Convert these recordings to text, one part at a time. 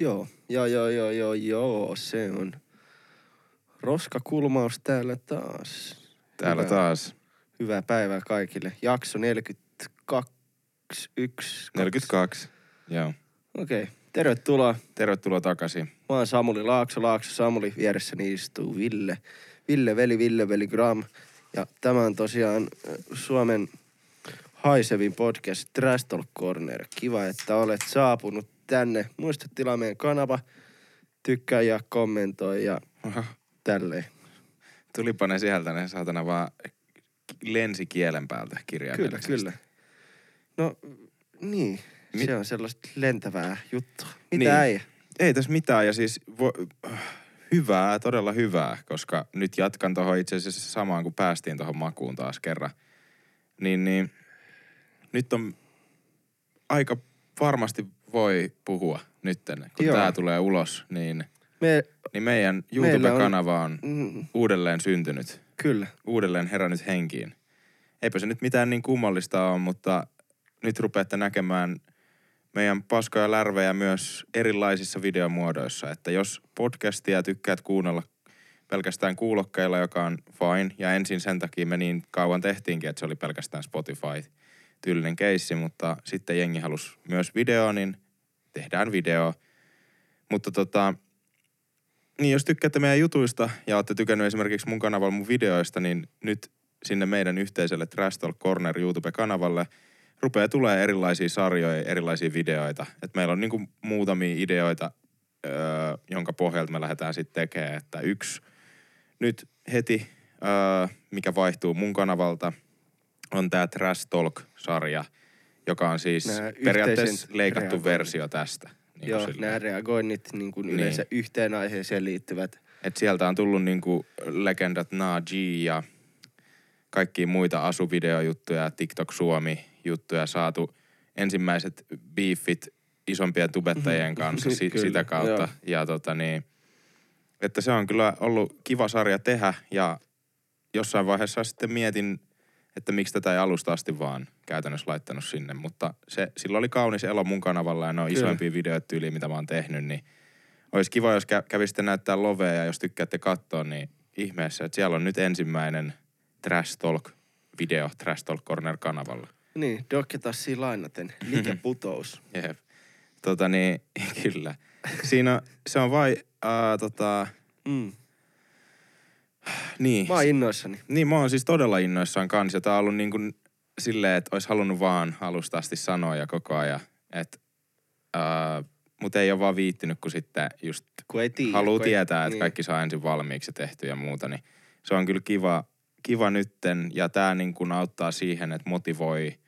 Joo, joo, joo, joo, joo, joo, se on. Roskakulmaus täällä taas. Täällä Hyvä. taas Hyvää päivää kaikille. Jakso 42, 1. 42. Joo. Okei, okay. tervetuloa. Tervetuloa takaisin. Mä oon Samuli Laakso, Laakso Samuli, vieressäni istuu Ville. Ville, veli, Ville, veli, Gram. Ja tämä on tosiaan äh, Suomen haisevin podcast Trash Talk Corner. Kiva, että olet saapunut tänne. Muista tilaa meidän kanava, tykkää ja kommentoi ja Oho, tälleen. Tulipa ne sieltä ne saatana vaan lensi kielen päältä Kyllä, kirjaimellisesti. kyllä. No, niin. Mi- Se on sellaista lentävää juttua. Mitä Niin. äijä? Ei tässä mitään ja siis vo, hyvää, todella hyvää, koska nyt jatkan tuohon itse asiassa samaan, kun päästiin tuohon makuun taas kerran. Niin, niin nyt on aika varmasti voi puhua nytten, kun Joo. tämä tulee ulos, niin, Me, niin meidän Meillä on- YouTube-kanava on mm, uudelleen syntynyt. kyllä. uudelleen herännyt henkiin. Eipä se nyt mitään niin kummallista ole, mutta nyt rupeatte näkemään meidän paskoja lärvejä myös erilaisissa videomuodoissa. Että jos podcastia tykkäät kuunnella pelkästään kuulokkeilla, joka on fine, ja ensin sen takia me niin kauan tehtiinkin, että se oli pelkästään Spotify-tyylinen keissi, mutta sitten jengi halusi myös video, niin tehdään video. Mutta tota, niin jos tykkäätte meidän jutuista ja olette tykännyt esimerkiksi mun kanavalla mun videoista, niin nyt sinne meidän yhteiselle Trash Talk Corner YouTube-kanavalle rupeaa tulee erilaisia sarjoja, erilaisia videoita. Et meillä on niinku muutamia ideoita, öö, jonka pohjalta me lähdetään sitten tekemään. Että yksi nyt heti, öö, mikä vaihtuu mun kanavalta, on tämä Trash Talk-sarja, joka on siis Nää periaatteessa leikattu reagoinnit. versio tästä. Niin Joo, nämä reagoinnit niin kuin Niin. yleensä yhteen aiheeseen liittyvät. Et sieltä on tullut niinku legendat Na G ja kaikki muita asuvideojuttuja, TikTok Suomi-juttuja saatu ensimmäiset beefit isompien tubettajien kanssa si- Kyllä, sitä kautta. joo. Ja tota niin, että se on kyllä ollut kiva sarja tehdä ja jossain vaiheessa sitten mietin, että miksi tätä ei alusta asti vaan käytännössä laittanut sinne. Mutta se, sillä oli kaunis elo mun kanavalla ja ne on Kyllä. isoimpia videoita tyyliä, mitä mä oon tehnyt, niin olisi kiva, jos kä- kävisitte näyttää lovea ja jos tykkäätte katsoa, niin ihmeessä, että siellä on nyt ensimmäinen Trash Talk video Trash Talk Corner kanavalla. Niin, Dokke taas siinä lainaten. Mikä putous? Jep. Tota niin, kyllä. Siinä on, se on vai, uh, tota, Mm. Niin. Mä oon innoissani. Niin, mä oon siis todella innoissaan kanssa. Tää on ollut niin kuin silleen, että olisi halunnut vaan alusta asti sanoa ja koko ajan, että mutta ei ole vaan viittinyt, kun sitten just Kun ei tiedä. haluaa kun ei- tietää, että niin. kaikki saa ensin valmiiksi tehty ja muuta, niin se on kyllä kiva, kiva nytten ja tämä niin kuin auttaa siihen, että motivoi,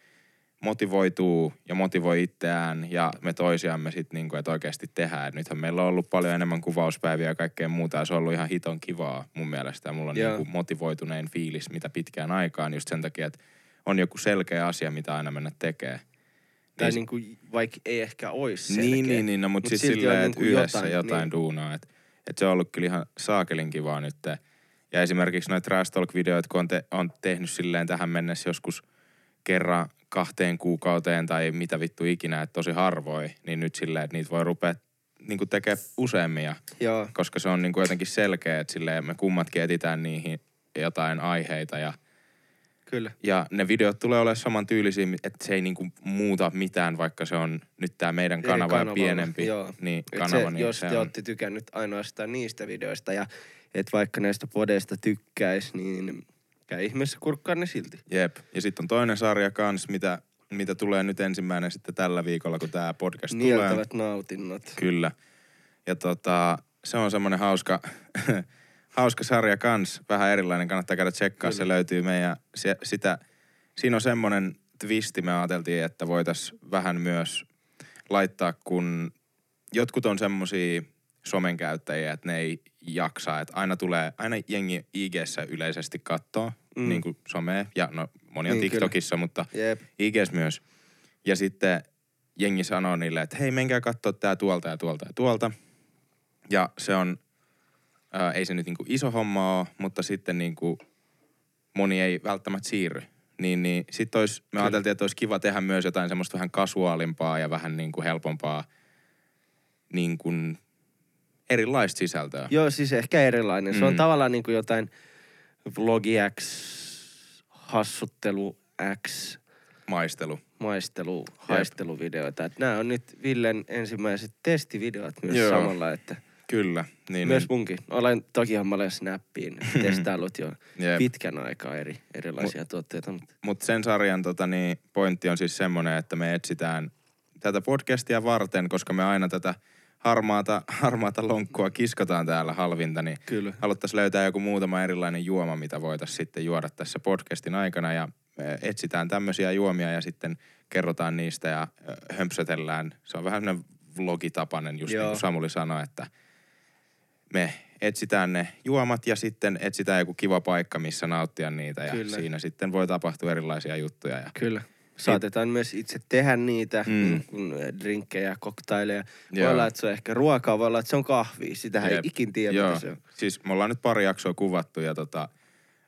motivoituu ja motivoi itseään ja me toisiamme sitten niin kuin, että oikeasti tehdään. Et nythän meillä on ollut paljon enemmän kuvauspäiviä ja kaikkea muuta ja se on ollut ihan hiton kivaa mun mielestä ja mulla on Joo. niin kuin motivoitunein fiilis mitä pitkään aikaan just sen takia, että on joku selkeä asia, mitä aina mennä tekemään. Tai Niin- niin kuin, vaikka ei ehkä olisi selkeä. niin, niin, niin, no, mutta Mut siis silleen, että niinku yhdessä jotain, jotain, jotain niin. duunaa. Että et se on ollut kyllä ihan saakelin kivaa nyt. Ja esimerkiksi noita Trash Talk-videoita, kun on, te, on tehnyt silleen tähän mennessä joskus kerran kahteen kuukauteen tai mitä vittu ikinä, että tosi harvoin, niin nyt silleen, että niitä voi rupea niin tekemään useammin, ja, Joo, koska se on niin kuin jotenkin selkeä, että silleen me kummatkin etitään niihin jotain aiheita ja kyllä. ja ne videot tulee olemaan saman tyylisiä, että se ei niinku muuta mitään, vaikka se on nyt tämä meidän Eri kanava ja pienempi joo. niin, kanava. se, niin jos se te on, olette tykännyt ainoastaan niistä videoista ja et vaikka näistä podeista tykkäis, niin käy ihmeessä kurkkaa ne silti. Jep. Ja sitten on toinen sarja kans, mitä, mitä tulee nyt ensimmäinen sitten tällä viikolla, kun tämä podcast tulee. Nieltävät nautinnot. Kyllä. Ja tota, se on semmoinen hauska, hauska sarja kans, vähän erilainen, kannattaa käydä tsekkaa, se löytyy meidän, se, sitä, siinä on semmoinen twisti, me ajateltiin, että voitaisiin vähän myös laittaa, kun jotkut on semmosia somen käyttäjiä, että ne ei jaksa, että aina tulee, aina jengi ig yleisesti kattoo, Mm. niin kuin somea, ja no moni on Niin, niin, kyllä. TikTokissa, mutta Jep. IGs myös. Ja sitten jengi sanoo niille, että hei, menkää katsoa tää tuolta ja tuolta ja tuolta. Ja se on, ää, ei se nyt niinku iso homma ole, mutta sitten niinku moni ei välttämättä siirry. Niin, niin sitten olisi, me Kyllä. ajateltiin, että olisi kiva tehdä myös jotain semmoista vähän kasuaalimpaa ja vähän niinku helpompaa niin kuin erilaista sisältöä. Joo, siis ehkä erilainen. Se on Mm. tavallaan niin kuin jotain vlogi X, hassuttelu X, Maistelu. maistelu, haisteluvideoita. Et nämä on nyt Villen ensimmäiset testivideot myös Joo. samalla, että Kyllä. Niin, myös niin. munkin. Olen toki mä olen Snappiin testaillut jo Jep. pitkän aikaa eri, erilaisia tuotteita, mutta Mutta sen sarjan tota, niin, pointti on siis semmoinen, että me etsitään tätä podcastia varten, koska me aina tätä harmaata, harmaata lonkkua kiskotaan täällä halvinta, niin kyllä. haluttaisiin löytää joku muutama erilainen juoma, mitä voitaisiin sitten juoda tässä podcastin aikana ja etsitään tämmöisiä juomia ja sitten kerrotaan niistä ja hömpsötellään. Se on vähän semmoinen vlogitapainen, just Joo. niin kuin Samuli sanoi, että me etsitään ne juomat ja sitten etsitään joku kiva paikka, missä nauttia niitä ja Kyllä. siinä sitten voi tapahtua erilaisia juttuja. Ja, Kyllä. Saatetaan myös itse tehdä niitä, Mm. niin kuin drinkkejä, koktaileja. Voi Joo. olla, että se on ehkä ruokaa, voi olla, että se on kahvia. Sitähän Jep. ei ikin tiedä, Joo, mitä se on. siis me ollaan nyt pari jaksoa kuvattu ja tota,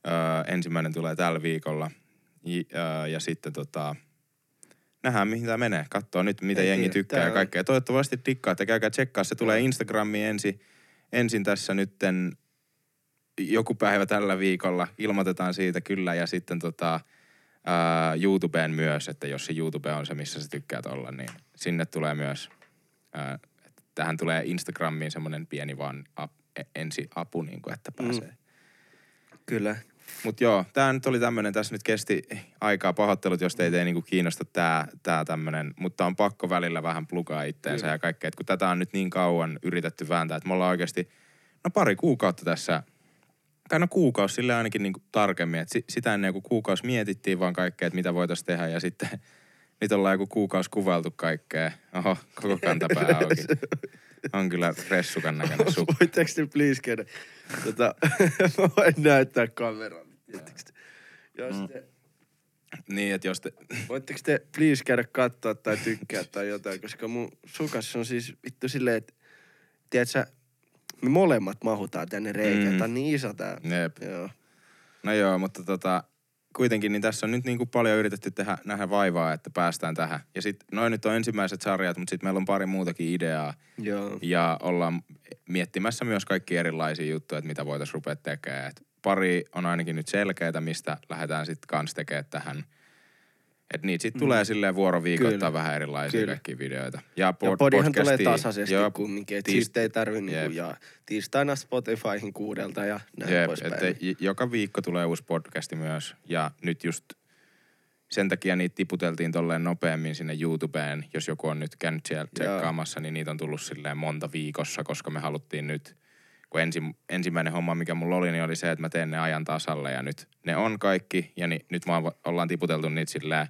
ö, ensimmäinen tulee tällä viikolla. Ja, ö, ja sitten tota, nähdään mihin tämä menee. Katsoo nyt, mitä Ei jengi tiedä. tykkää Tää ja on- kaikkea. Toivottavasti dikkaatte, käykää tsekkaa. Se tulee. Instagramiin ensi, ensin tässä nytten joku päivä tällä viikolla. Ilmoitetaan siitä kyllä ja sitten tota, ää, YouTubeen myös, että jos se YouTube on se, missä sä tykkäät olla, niin sinne tulee myös, ää, että tähän tulee Instagramiin semmoinen pieni vaan ap, e- ensi apu, niin kuin, että pääsee. Mm. Kyllä. Mutta joo, tämä nyt oli tämmöinen, tässä nyt kesti aikaa pahoittelut, jos teitä ei niinku kiinnosta tämä tää tämmöinen, mutta on pakko välillä vähän plugaa itteensä Kyllä. ja kaikkea, että kun tätä on nyt niin kauan yritetty vääntää, että me ollaan oikeasti, no pari kuukautta tässä, tai no kuukausi sille ainakin niinku tarkemmin, si, sitä ennen kuin kuukausi mietittiin vaan kaikkea, että mitä voitaisiin tehdä ja sitten nyt ollaan joku kuukausi kuvailtu kaikkea. Oho, koko kantapää auki. On kyllä ressukan näköinen sukka. Voitteko te please käydä? Tota, mä voin näyttää kameran. Te? Jos Mm. te, Niin, että jos te, voitteko te please käydä katsoa tai tykkää tai jotain, koska mun sukas on siis vittu silleen, että tiedätkö, me molemmat mahutaan tänne reikään. Mm. Tää on niin iso tää. Jep. Joo. No joo, mutta tota, kuitenkin niin tässä on nyt niinku paljon yritetty tehdä, nähdä vaivaa, että päästään tähän. Ja sitten noin nyt on ensimmäiset sarjat, mutta sitten meillä on pari muutakin ideaa. Joo. Ja ollaan miettimässä myös kaikki erilaisia juttuja, että mitä voitaisiin rupea tekemään. Et pari on ainakin nyt selkeitä, mistä lähdetään sitten kanssa tekemään tähän. Että niitä sitten Mm. tulee silleen vuoroviikoittain vähän erilaisia Kyllä. kaikkia videoita. Ja, Ja pod- podihan tulee tasaisesti joo, kumminkin, että tiist- siitä ei tarvi Jep. niinku, ja tiistaina Spotifyhin kuudelta ja näin Jep, poispäin. j- joka viikko tulee uusi podcasti myös. Ja nyt just sen takia niitä tiputeltiin tolleen nopeammin sinne YouTubeen. Jos joku on nyt käynyt siellä tsekkaamassa, niin niitä on tullut silleen monta viikossa, koska me haluttiin nyt, kun ensi, ensimmäinen homma, mikä mulla oli, niin oli se, että mä teen ne ajan tasalle. Ja nyt ne on kaikki, ja ni, nyt vaan ollaan tiputeltu niitä silleen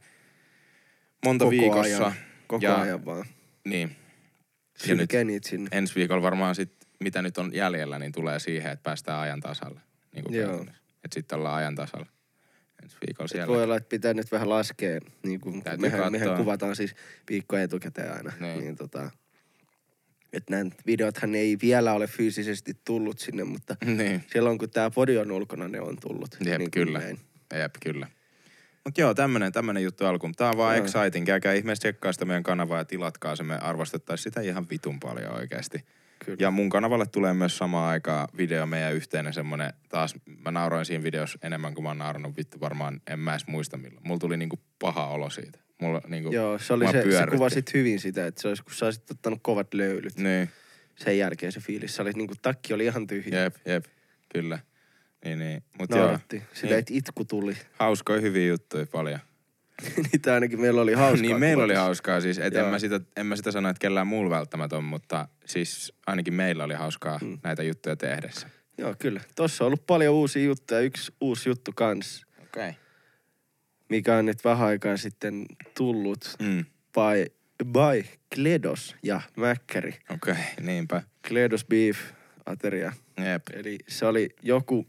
monta Koko viikossa. ajan. Koko ja, ajan vaan. Niin, Sylkee niitä sinne. ensi viikolla varmaan sit, mitä nyt on jäljellä, niin tulee siihen, että päästään ajan tasalle. Niin kuin Joo. Että sitten ollaan ajan tasalla. Ensi viikolla siellä. voi olla, että pitää nyt vähän laskea, niin kuin, mehän, mehän kuvataan siis viikko etukäteen aina. Niin. niin tota, että nämä videothan ei vielä ole fyysisesti tullut sinne, mutta niin, silloin kun tämä podi on ulkona, ne on tullut. Jep, niin kyllä. näin. jep, kyllä. Mut joo, tämmönen, tämmönen juttu alkuun. Tää on vaan Joo. exciting. Käykää ihmeessä tsekkaa sitä meidän kanavaa ja tilatkaa se. Me arvostettaisiin sitä ihan vitun paljon oikeasti. Kyllä. Ja mun kanavalle tulee myös samaan aikaan video meidän yhteinen semmonen, taas mä nauroin siinä videossa enemmän kuin mä oon naurannut vittu varmaan, en mä edes muista milloin. Mulla tuli niinku paha olo siitä. Mulla niinku, Joo, se oli se, se pyörrytti. kuvasit hyvin sitä, että se olisi, kun sä olisit ottanut kovat löylyt. Niin, Sen jälkeen se fiilis, se oli niinku, takki oli ihan tyhjä. jep, jep, kyllä. Niin, niin. Mut joo, Nauratti. Sillä Niin. että itku tuli. hauskoja hyviä juttuja paljon. Niitä ainakin meillä oli hauskaa. niin meillä oli hauskaa siis, et en Joo. mä, sitä, en mä sitä sano, että kellään muulla välttämättä on, mutta siis ainakin meillä oli hauskaa Mm. näitä juttuja tehdessä. Joo, kyllä. Tossa on ollut paljon uusia juttuja. Yksi uusi juttu kans, Okei. Okay. Mikä on nyt vähän aikaa sitten tullut Mm. by, by Kledos ja Mäkkäri. Okei, okay, niinpä. Kledos Beef ateria. Jep. Eli se oli joku,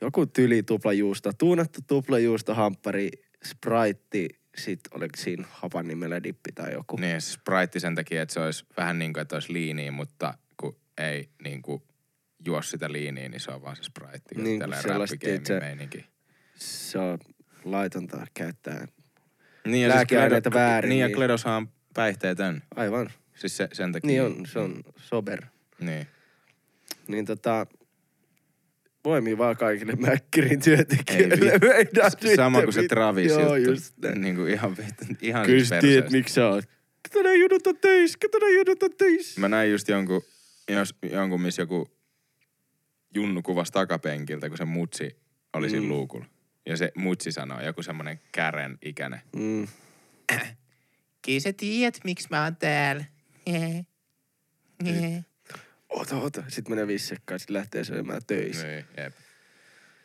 joku tyli tuplajuusto, tuunattu tuplajuusto, hamppari, sprite, sit oliko siinä hapan nimellä dippi tai joku. Niin, se Sprite sen takia, että se olisi vähän niin kuin, että olisi liiniä, mutta kun ei niin kuin juo sitä liiniä, niin se on vaan se Sprite. Niin, sellaista, se- meininki. Se on laitonta käyttää. Niin, lääkeaineita Kledo- väärin, Niin, ja niin- Kledoshan on päihteetön. Aivan. Siis se, sen takia. Niin on, se on sober. Niin. Niin tota, voimia vaan kaikille Mäkkirin työntekijöille. Ei Meidän Sama kuin se. Travis Joo, juttu. just näin. Niin kuin ihan, ihan Kyllä siis sä tiedät, miksi sä oot. Kato nää on töissä, kato nää on töissä. Mä näin just jonkun, jos, jonkun missä joku Junnu kuvasi takapenkiltä, kun se mutsi oli siinä Mm. luukulla. Ja se mutsi sanoi, joku semmonen kären ikäinen. Mm. Kyllä sä tiedät, miksi mä oon täällä. Ota, ota. Sitten menee viisi sekkaa, sit lähtee syömään töissä. Niin, jep.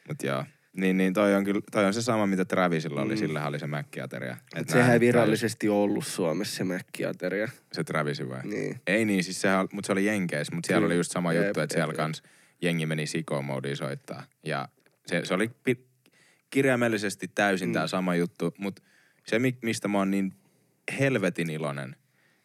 Mut joo. Niin, niin toi on kyllä, toi on se sama, mitä Travisilla oli, Mm. sillä oli se mäkkiateria. Et sehän ei virallisesti ollut Suomessa se mäkkiateria. tai- Se Travisi vai? Niin. Ei niin, siis sehän, mutta se oli Jenkeissä, mutta siellä Kyllä. oli just sama Jep, juttu, että jep, siellä jep. kans jengi meni sikomoodiin soittaa. Ja se, se oli pi- kirjaimellisesti täysin Mm. tämä sama juttu, mutta se, mi- mistä mä oon niin helvetin iloinen,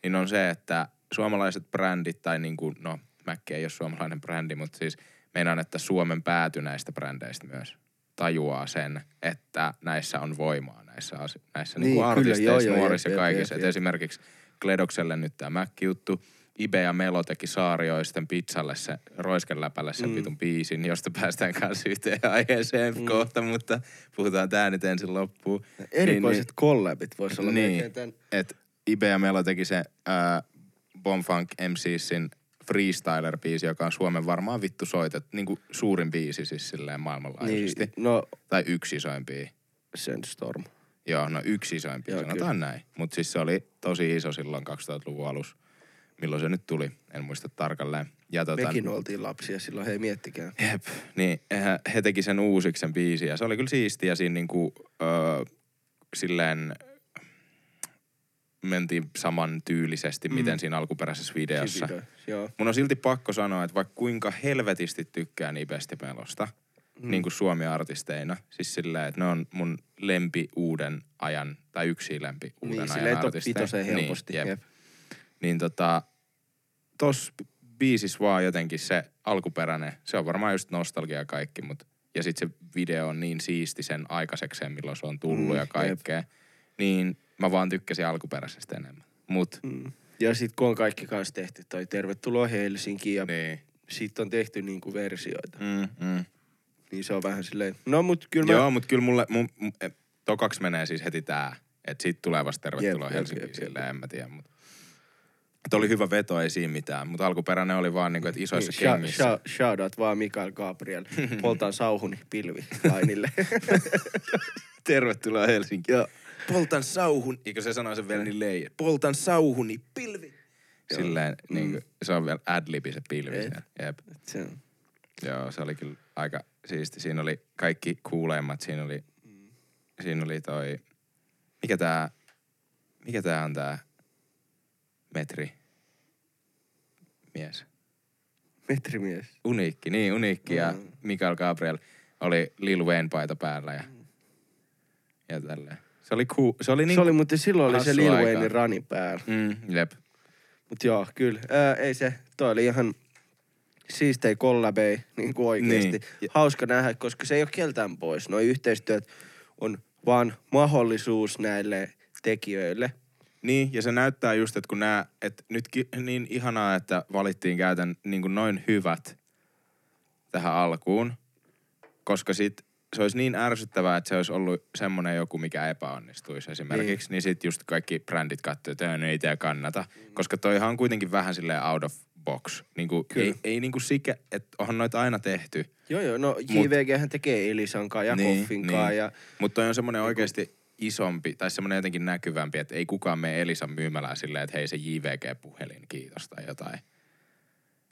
niin on se, että suomalaiset brändit, tai niin kuin, no Mäkki ei ole suomalainen brändi, mutta siis meinaan, että Suomen pääty näistä brändeistä myös tajuaa sen, että näissä on voimaa näissä, näissä niin, Niin, kyllä, artisteissa, joo, joo, nuorissa ja kaikissa. jep, Et jep. esimerkiksi Kledokselle nyt tämä Mäkki-juttu, Ibe ja Melo teki Saarioisten pizzalle se Roiskeläpälle sen Mm. vitun biisin, josta päästään kanssa yhteen aiheeseen Mm. kohta, mutta puhutaan tää nyt ensin loppuun. Erikoiset kollabit vois olla Niin. tän. Et Ibe ja Melo teki se ää, Bomfunk MCsin Freestyler-biisi, joka on Suomen varmaan vittu soitet, niinku suurin biisi siis silleen maailmanlaajuisesti. Niin, no, Tai yksi isoimpia. Sandstorm. Joo, no yksi isoimpia, Joo, sanotaan näin. Mutta siis se oli tosi iso silloin 2000-luvun alussa. Milloin se nyt tuli, en muista tarkalleen. Ja tota, Mekin oltiin lapsia silloin, hei miettikää. Jep, niin he, teki sen uusiksi sen biisin ja se oli kyllä siistiä siinä niinku, öö, silleen mentiin saman tyylisesti, Mm. miten siinä alkuperäisessä videossa. Video, Joo. Mun on silti pakko sanoa, että vaikka kuinka helvetisti tykkään Ibesti Melosta, Mm. niin kuin Suomi-artisteina, siis silleen, että ne on mun lempi uuden ajan, tai yksi lempi uuden Niin, ajan artisteja. vitoseen helposti. Niin, jep. jep. Niin tota, tos biisissä vaan jotenkin se alkuperäinen, se on varmaan just nostalgia kaikki, mut, ja sit se video on niin siisti sen aikaisekseen, milloin se on tullut Mm, ja jep. kaikkea, niin mä vaan tykkäsin alkuperäisestä enemmän. Mut, Mm. Ja sit kun on kaikki kanssa tehty toi Tervetuloa Helsinkiin ja niin. sit on tehty niinku versioita. Mm, mm. Niin se on vähän silleen, no mut kyllä mä... Joo, mut kyllä mulle, mun, mun, e, tokaksi menee siis heti tää, että sit tulee vasta tervetuloa Jep, jep, Helsinkiin, jep, jep. silleen en mä tiedä, mut. Et oli hyvä veto, ei siinä mitään, mutta alkuperäinen oli vaan niinku, että isoissa Niin, niin, kengissä. shout, shout out vaan Mikael Gabriel. Poltan sauhuni pilvi lainille. Tervetuloa Helsinkiin. Joo. Poltan sauhun, eikö se sanoi sen vielä niin leijä? Poltan sauhuni pilvi. Joo. Silleen, Mm. niin kuin, se on vielä adlibi se pilvi Et. Jep. Se on. Joo, se oli kyllä aika siisti. Siinä oli kaikki kuuleimmat. Siinä oli, Mm. siinä oli toi, mikä tää, mikä tää on tää metri mies? Metrimies. Uniikki, niin uniikki ja Mm. Mikael Gabriel oli Lil Wayne paita päällä ja, ja tälleen. Se oli, cool. se oli niin Se oli, mutta silloin oli se Lil. Waynein rani päällä. Mm, jep. Mut joo, kyllä. Ää, ei se, toi oli ihan siistei kollabei, niin kuin oikeesti. Niin. Niin. Hauska nähdä, koska se ei ole keltään pois. Noi yhteistyöt on vaan mahdollisuus näille tekijöille. Niin, ja se näyttää just, että kun nää, että nyt niin ihanaa, että valittiin käytän niin kuin noin hyvät tähän alkuun, koska sit se olisi niin ärsyttävää, että se olisi ollut semmoinen joku, mikä epäonnistuisi esimerkiksi, niin, niin sit just kaikki brändit katsoo, että ei tee kannata. Koska toihan on kuitenkin vähän silleen out of box. Niin kuin, Kyllä. ei, ei niin kuin sikä, että onhan noita aina tehty. Joo joo, no JVG hän tekee Elisan kanssa ja Niin, Koffin kanssa niin. ja Mutta toi on semmoinen oikeasti isompi, tai semmoinen jotenkin näkyvämpi, että ei kukaan mene Elisan myymälään silleen, että hei se JVG-puhelin, kiitos, tai jotain.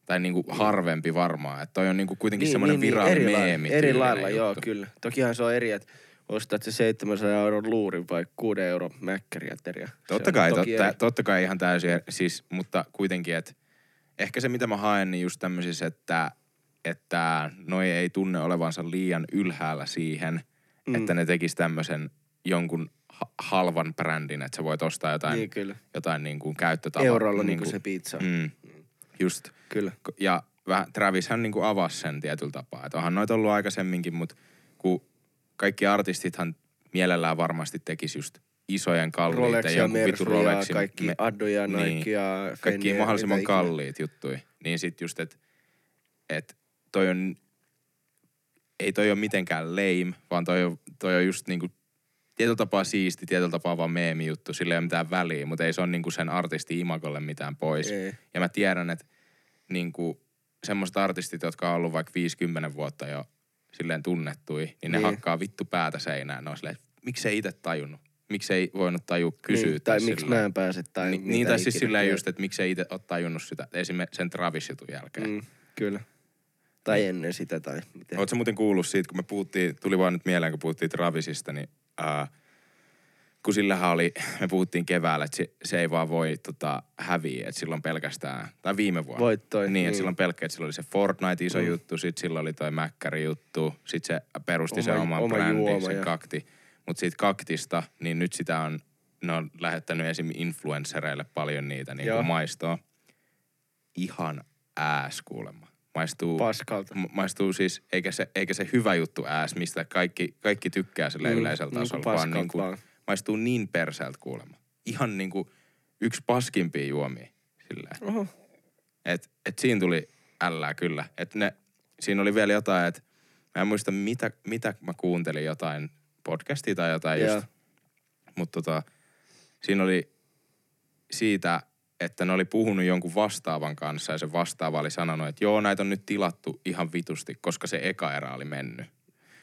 Tai niinku harvempi varmaan, että toi on niinku kuitenkin niin, semmoinen niin, viraali eri lailla- meemi. Eri lailla, tyylinen joo, juttu. kyllä. Tokihan se on eri, että ostat se 700 euron luurin vai 6 euron mäkkäriäteriä. Totta kai, totta, totta kai ihan täysin, eri- siis, mutta kuitenkin, että ehkä se mitä mä haen, niin just tämmöisissä, että, että noi ei tunne olevansa liian ylhäällä siihen, Mm. että ne tekis tämmöisen jonkun ha- halvan brändin, että sä voit ostaa jotain, Niin kyllä. jotain niin kuin käyttötavaa. Eurolla niin kuin se pizza. Mm, just. Kyllä. Ja vähän, Travis hän niin kuin avasi sen tietyllä tapaa. Että onhan noita ollut aikaisemminkin, mutta kun kaikki artistithan mielellään varmasti tekisi just isojen kalliit Rolex ja jonkun Rolexin. kaikki me- Addo ja Nike niin. ja kaikki mahdollisimman kalliit juttui. Niin sit just, että et toi on, ei toi ole mitenkään lame, vaan toi on, toi on just niinku tietyllä tapaa siisti, tietyllä tapaa vaan meemi juttu, sillä ei ole mitään väliä, mutta ei se ole niinku sen artisti imagolle mitään pois. Ei. Ja mä tiedän, että niinku semmoiset artistit, jotka on ollut vaikka 50 vuotta jo silleen tunnettui, niin, ne Niin. hakkaa vittu päätä seinään. Ne on silleen, miksei itse tajunnut? Miksei voinut tajua kysyä Niin, tai miksi mä en pääse tai Ni, mitä niin, tai siis silleen just, että miksei itse ole tajunnut sitä esimerkiksi sen Travis-jutun jälkeen. Mm, kyllä. Tai ennen sitä tai miten. Oletko muuten kuullut siitä, kun me puhuttiin, tuli vaan nyt mieleen, kun puhuttiin Travisista, niin ää, kun sillähän oli, me puhuttiin keväällä, että se, se ei vaan voi tota, häviä, että silloin pelkästään, tai viime vuonna. Voittoi, Niin, niin. että silloin pelkkä, että sillä oli se Fortnite iso mm. juttu, sitten sillä oli toi Mäkkäri juttu, sitten se perusti Oma- sen oman oma brändin, juoma sen ja- kakti. Mutta siitä kaktista, niin nyt sitä on, ne on lähettänyt esim. influenssereille paljon niitä niin kuin maistoa. Ihan ääs kuulemma. Maistuu, Paskalta. ma- maistuu siis, eikä se, eikä se hyvä juttu ääs, mistä kaikki, kaikki tykkää sille Mm, yleisellä niinku tasolla, vaan, paskalta niin kuin, vaan. maistuu niin perseeltä kuulemma. Ihan niin kuin yksi paskimpia juomia silleen. Oho. Et, et siinä tuli ällää kyllä. Et ne, siinä oli vielä jotain, että mä en muista mitä, mitä mä kuuntelin jotain podcastia tai jotain Joo. just. Mutta tota, siinä oli siitä, että ne oli puhunut jonkun vastaavan kanssa ja se vastaava oli sanonut, että joo, näitä on nyt tilattu ihan vitusti, koska se eka erä oli mennyt.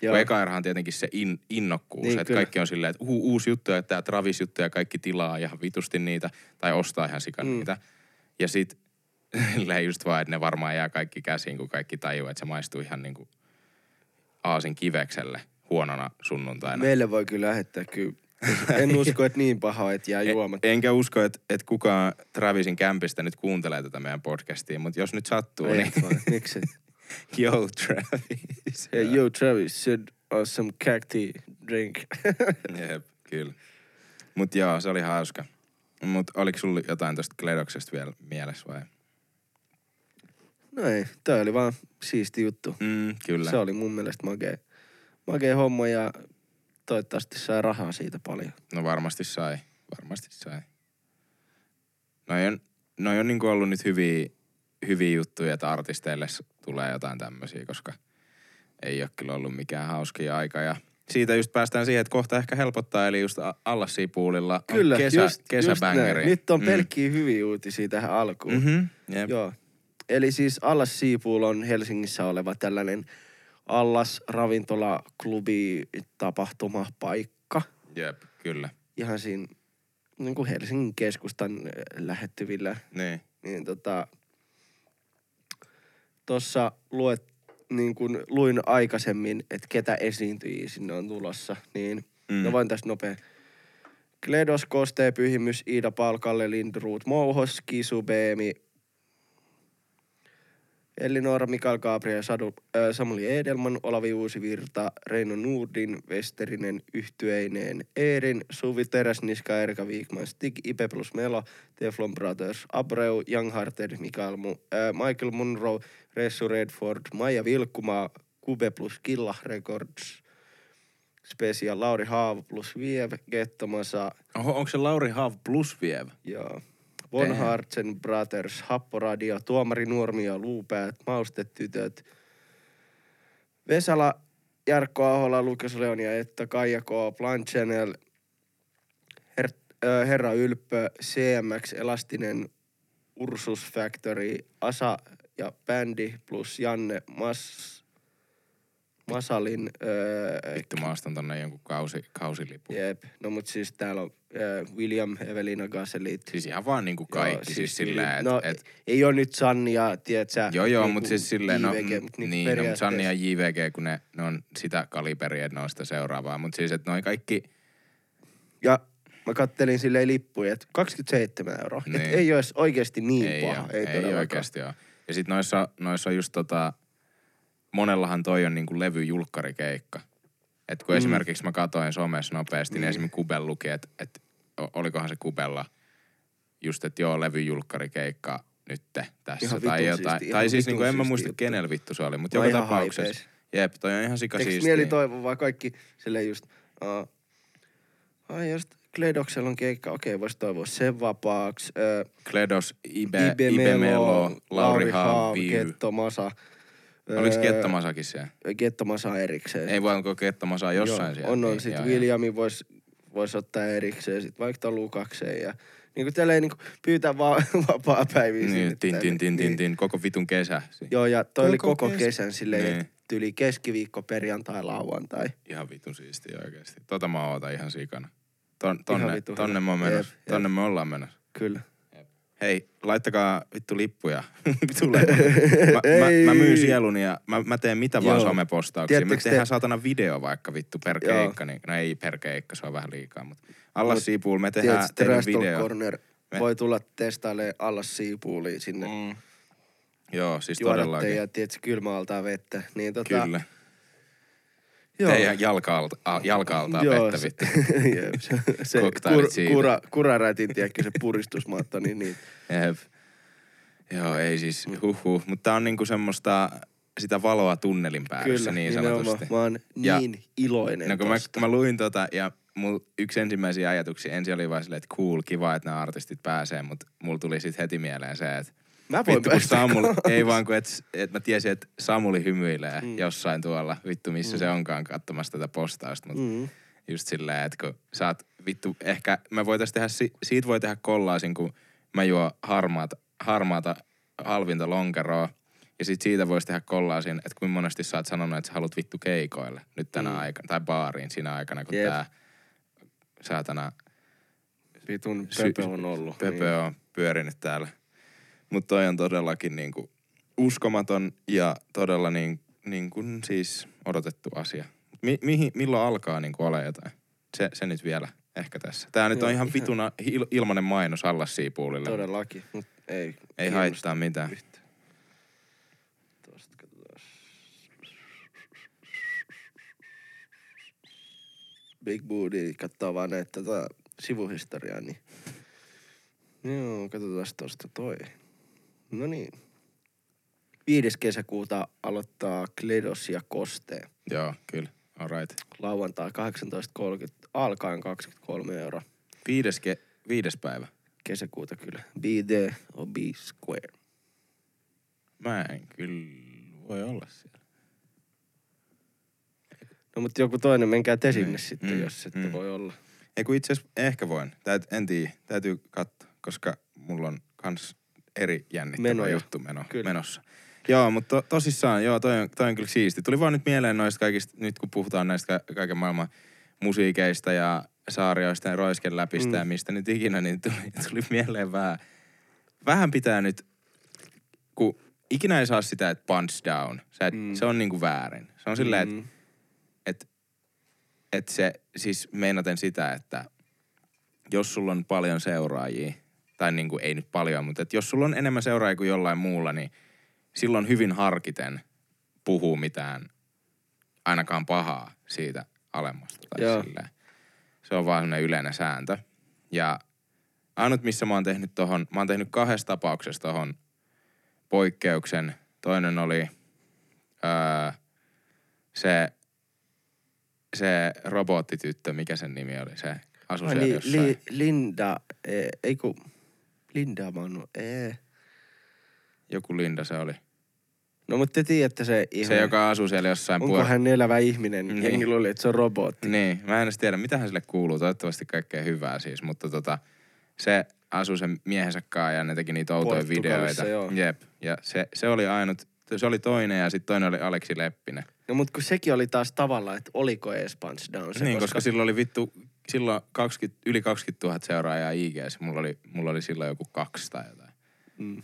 Joo. Kun eka erähän on tietenkin se in, innokkuus, Niin, niin, että kyllä. kaikki on silleen, että uh, uusi juttu ja tämä Travis juttu ja kaikki tilaa ihan vitusti niitä tai ostaa ihan sikan Mm. niitä. Ja sit just vaan, että ne varmaan jää kaikki käsiin, kun kaikki tajuu, että se maistuu ihan niinku aasin kivekselle huonona sunnuntaina. Meille voi kyllä lähettää kyllä. En usko, että niin paha, että jää juomat. En, enkä usko, että, että kukaan Travisin kämpistä nyt kuuntelee tätä meidän podcastia, mutta jos nyt sattuu, Ei, niin vaan, Miksi? yo Travis. Hey, yo, Travis, should uh, some cacti drink. Jep, kyllä. Mut joo, se oli hauska. Mut oliko sulla jotain tosta Kledoksesta vielä mielessä vai? no ei, toi oli vaan siisti juttu. Mm, kyllä. Se oli mun mielestä makea, makea homma ja toivottavasti sai rahaa siitä paljon. No varmasti sai. Varmasti sai. Noi on, noi on niinku ollut nyt hyviä, hyviä juttuja, että artisteille tulee jotain tämmöisiä, koska ei ole kyllä ollut mikään hauskia aika. Ja siitä just päästään siihen, että kohta ehkä helpottaa, eli just a- Allassiipuulilla on Kyllä, kesä, just, just kesäbängeri. näin. Nyt on Mm. pelkkiä hyviä uutisia tähän alkuun. Mhm, jep. Joo. Eli siis Allas Siipuul on Helsingissä oleva tällainen Allas ravintola, klubi, tapahtuma, paikka. Jep, kyllä. Ihan siinä niin kuin Helsingin keskustan äh, lähettyvillä. Niin. Niin tota, tossa luet, niin kuin luin aikaisemmin, että ketä esiintyjiä sinne on tulossa, niin Mm. no vain tästä nopea. Kledos, Kostee, Pyhimys, Iida Palkalle, Lindruut, Mouhos, Kisu, Beemi, Elinora, Mikael Gabriel, Sadu, äh, Samuli Edelman, Olavi Uusivirta, Reino Nurdin, Westerinen, Yhtyeineen, Eerin, Suvi Teräsniska, Erika Viikman, Stig, Ipe plus Melo, Teflon Brothers, Abreu, Young Hearted, Mikael, Mu, äh, Michael Munro, Ressu Redford, Maija Vilkkumaa, Kube plus Killa Records, Special, Lauri Haav plus Viev, Gettomasa, Oho, onko se Lauri Haav plus Viev? ja Von Damn. Hartsen Brothers, Happoradio, Tuomari Nuormio, Luupäät, Maustetytöt, Vesala, Jarkko Ahola, Lukas Leonia, Etta, Kaija K, Plan Channel, Her, äh, Herra Ylppö, CMX, Elastinen, Ursus Factory, Asa ja Bändi plus Janne Mas, Masalin, äh, Vittu, mä ostan tonne jonkun kausi, kausilipun. jep, no mut siis täällä on William, Evelina Gasselit, Siis ihan vaan niinku kaikki, Joo, siis, silleen, että... no, et, ei ole nyt Sanni ja, tiedätkö, Joo, joo, niinku mutta siis silleen, no, JVG, mut niinku niin, no, mutta Sanni ja JVG, kun ne, ne on sitä kaliberia, että ne on sitä seuraavaa. Mutta siis, että noin kaikki, Ja mä kattelin silleen lippuja, että 27 euroa. Niin. Et ei olisi oikeasti niin ei, paha. oo, ei, ei, oikeasti ole. Ja sit noissa, noissa on just tota, monellahan toi on niinku levyjulkkarikeikka. Et kun mm. esimerkiksi mä katoin somessa nopeasti, niin, Niin. esimerkiksi Kubel luki, että et, olikohan se Kubella just, että joo, levyjulkkarikeikka nytte tässä. Ihan tai jotain. siisti, tai siis niinku, en mä muista juttu. kenellä vittu se oli, mutta joka tapauksessa. hypeis. Jep, toi on ihan Tekis sikasiistiä. mieli toivoa vaan kaikki silleen just, uh, ai just Kledoksella on keikka, okei, voisi toivoa sen vapaaksi. Ö, Kledos, Ibe, Ibe, Ibe Melo, Lauri Lauri Haav, Haav, Viivy. Getto Masa. Oliko Ö, Kettomasakin siellä? Getto Masa erikseen. Ei vaan onko Kettomasa jossain Joo, siellä? On, on. Niin, Sitten joo, joo. Williami voisi vois ottaa erikseen, sit vaikka Lukakseen. Ja niin kuin tälleen niin kuin pyytää vaan vapaa päiviä Niin, tin, tin, tin, tin, Niin. tin, koko vitun kesä. Joo, ja toi oli Koko koko kes- kesän silleen, Niin. tyli keskiviikko, perjantai, lauantai. Ihan vitun siistiä oikeesti. Tota mä ootan ihan sikana. Ton, tonne, vitun tonne mä menossa. Tonne me ollaan menossa. Kyllä. Hei, laittakaa vittu lippuja. lippuja. mä, mä, mä, myyn sieluni ja mä, mä teen mitä vaan Joo. somepostauksia. Me Tiedättekö te- tehdään saatana video vaikka vittu per Joo. keikka. Niin, no ei per keikka, se on vähän liikaa. Mutta alla Mut siipuul me tehdään Tiedätkö, teidän video. Corner Me- voi tulla testailemaan allas siipuuliin sinne. Mm. Joo, siis Juoda todellakin. ja tiedätkö, kylmäaltaa vettä. Niin tota, Kyllä. Joo. Teidän jalka-alta, a, jalka-altaa Joo, vettä vittu. Se, se kur, kura, kurarätin, tiedätkö, se puristusmatta, niin, niin Jep. Joo, ei siis huhhuh. Mutta tää on niinku semmoista sitä valoa tunnelin päässä kyllä, niin sanotusti. Mä oon Ja- niin iloinen No kun mä, tosta. mä luin tota ja mul yksi ensimmäisiä ajatuksia ensin oli vaan silleen, että cool, kiva, että nämä artistit pääsee, mutta mulla tuli sit heti mieleen se, että Mä voin vittu kun Samuli, ei vaan kun et, et mä tiesin, että Samuli hymyilee Mm. jossain tuolla, vittu missä mm. se onkaan katsomassa tätä postausta, mutta mm. Just silleen, että kun sä oot vittu, ehkä me voitais tehdä, si- siitä voi tehdä kollaasin, kun mä juo harmaata, harmaata halvinta lonkeroa, ja sit siitä voisi tehdä kollaasin, että kuinka monesti sä oot sanonut, että sä haluat vittu keikoille nyt tänä Mm. aikana, tai baariin siinä aikana, kun Jep. tää saatana Vitun Pepe on ollut. Pepe niin. on pyörinyt täällä. Mutta toi on todellakin niinku uskomaton ja todella niin, niin kuin siis odotettu asia. Mi- mihin, milloin alkaa niinku ole jotain? Se, se nyt vielä ehkä tässä. Tää nyt on ihan vituna il, ilmanen mainos Allas Siipuulille. Todellakin, mutta ei. Ei haittaa mitään. katsotaan. Big Booty katsoo vaan näitä tota, sivuhistoriaa, niin... Joo, katsotaan tosta toi. No niin. 5. kesäkuuta aloittaa Kledos ja Koste. Joo, kyllä. Alright. Lauantai 18.30 alkaen 23 euroa. Viides, ke, viides päivä. Kesäkuuta kyllä. Be there or be square. Mä en kyllä voi olla siellä. No mutta joku toinen, menkää te sinne Niin. sitten, Mm, jos ette mm. voi olla. Ei kun itse asiassa ehkä voin. Täyt, en tiedä. Täytyy katsoa, koska mulla on kans eri jännittävä juttu meno, Kyllä. menossa. Joo, mutta to, tosissaan, joo, toi on, toi on kyllä siisti. Tuli vaan nyt mieleen noista kaikista, nyt kun puhutaan näistä ka- kaiken maailman musiikeista ja saarioista ja roisken läpistä Mm. ja mistä nyt ikinä, niin tuli, tuli mieleen vähän, vähän pitää nyt, kun ikinä ei saa sitä, että punch down. Se, et, Mm. se on niinku väärin. Se on silleen, että Mm. että et se, siis meinaten sitä, että jos sulla on paljon seuraajia, tai niinku ei nyt paljon, mutta et jos sulla on enemmän seuraajia kuin jollain muulla, niin silloin hyvin harkiten puhuu mitään ainakaan pahaa siitä alemmasta. Tai Joo. silleen. Se on vaan semmoinen yleinen sääntö. Ja ainut, missä mä oon tehnyt tohon, mä oon tehnyt kahdessa tapauksessa tohon poikkeuksen. Toinen oli öö, se se robottityttö, mikä sen nimi oli, se asui Ai siellä niin, jossain. li, Linda, e, ei kun, Linda Manu, ee. Joku Linda se oli. No mutta te tiedätte se ihme. Se, joka asuu siellä jossain Onko puol- hän elävä ihminen? Niin. Jengi luuli, että se on robotti. Niin, mä en edes tiedä, mitä hän sille kuuluu. Toivottavasti kaikkea hyvää siis, mutta tota, se asui sen miehensä kanssa ja ne teki niitä outoja videoita. joo. Jep, ja se, se oli ainut, se oli toinen ja sitten toinen oli Aleksi Leppinen. No mutta kun sekin oli taas tavallaan, että oliko ees Punch Down se, niin, koska, koska silloin oli vittu, silloin 20, yli 20 000 seuraajaa IGS. Mulla oli, mulla oli silloin joku kaksi tai jotain. Mm.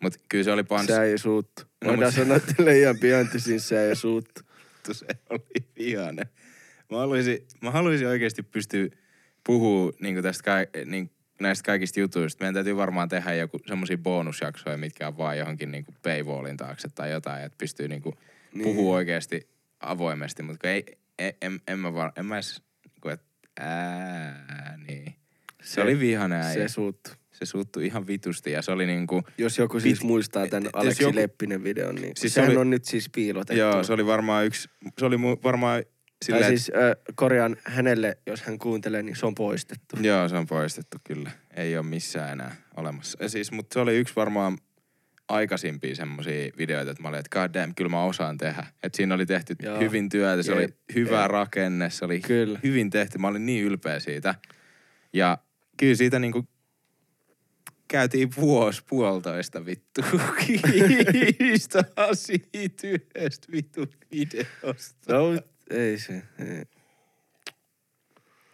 Mut kyllä se oli pans... Se ei suuttu. No, Voidaan mut- sanoa, että Leijan Piantisin se ei suuttu. se oli vihainen. Mä haluaisin, mä haluaisin oikeasti pystyä puhua niin tästä ka- niin, näistä kaikista jutuista. Meidän täytyy varmaan tehdä joku semmoisia bonusjaksoja, mitkä on vaan johonkin niin kuin paywallin taakse tai jotain, että pystyy niin kuin Niin. puhua oikeasti avoimesti. Mutta ei, en, en, en, mä var, en mä edes, niin kuin, että ää, niin. Se, se oli vihainen äijä. Se suuttu. se suuttui ihan vitusti ja se oli niinku, Jos joku siis Pit- muistaa tämän Aleksi joku- Leppinen videon, niin Siis se sehän oli- on nyt siis piilotettu. Joo, se oli varmaan yksi, se oli varmaan Tai siis äh, korjaan hänelle, jos hän kuuntelee, niin se on poistettu. Joo, se on poistettu kyllä. Ei ole missään enää olemassa. Ja siis, mutta se oli yksi varmaan aikaisimpia semmosia videoita, että mä olin, että god damn, kyllä mä osaan tehdä. Että siinä oli tehty Joo. hyvin työtä, se Jep, oli hyvä jep. rakenne, se oli Kyllä. hyvin tehty. Mä olin niin ylpeä siitä. Ja kyllä siitä niinku käytiin vuosi puolitoista vittu kiistaa siitä yhdestä vittu videosta. No, ei se. Ei.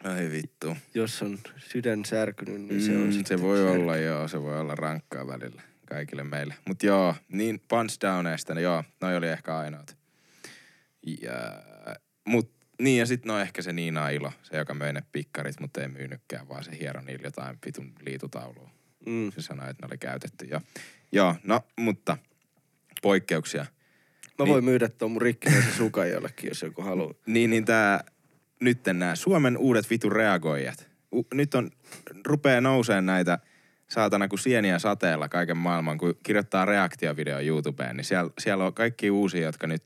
Ai vittu. Jos on sydän särkynyt, niin se on Mm, se voi särkynyt. olla, joo, se voi olla rankkaa välillä kaikille meille. Mutta joo, niin punch downeista, niin joo, noi oli ehkä ainoat. Ja, mut, niin ja sitten no ehkä se Niina Ilo, se joka möi ne pikkarit, mutta ei myynytkään, vaan se hiero niillä jotain vitun liitutaulua. Mm. Se sanoi, että ne oli käytetty. Ja, joo, no, mutta poikkeuksia. Mä Niin. voin myydä tuon mun rikkinäisen sukan jollekin, jos joku haluaa. Niin, niin tää, nyt nämä Suomen uudet vitun reagoijat. U, nyt on, rupee nouseen näitä saatana kuin sieniä sateella kaiken maailman, kun kirjoittaa reaktiovideo YouTubeen, niin siellä, siellä on kaikki uusia, jotka nyt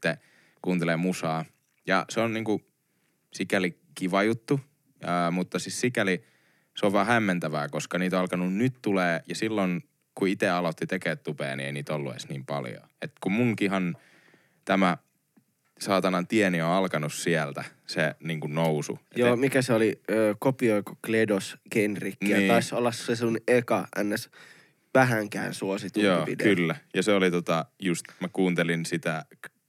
kuuntelee musaa. Ja se on niinku sikäli kiva juttu, ää, mutta siis sikäli se on vaan hämmentävää, koska niitä on alkanut nyt tulee, ja silloin kun itse aloitti tekemään tubea, niin ei niitä ollut edes niin paljon. Et kun munkinhan tämä saatanan tieni on alkanut sieltä, se niin kuin nousu. Et Joo, et- mikä se oli? Ö, kopioiko Kledos Genrikkiä? Niin. Taisi olla se sun eka ns. vähänkään suositumpi Joo, video. kyllä. Ja se oli tota, just mä kuuntelin sitä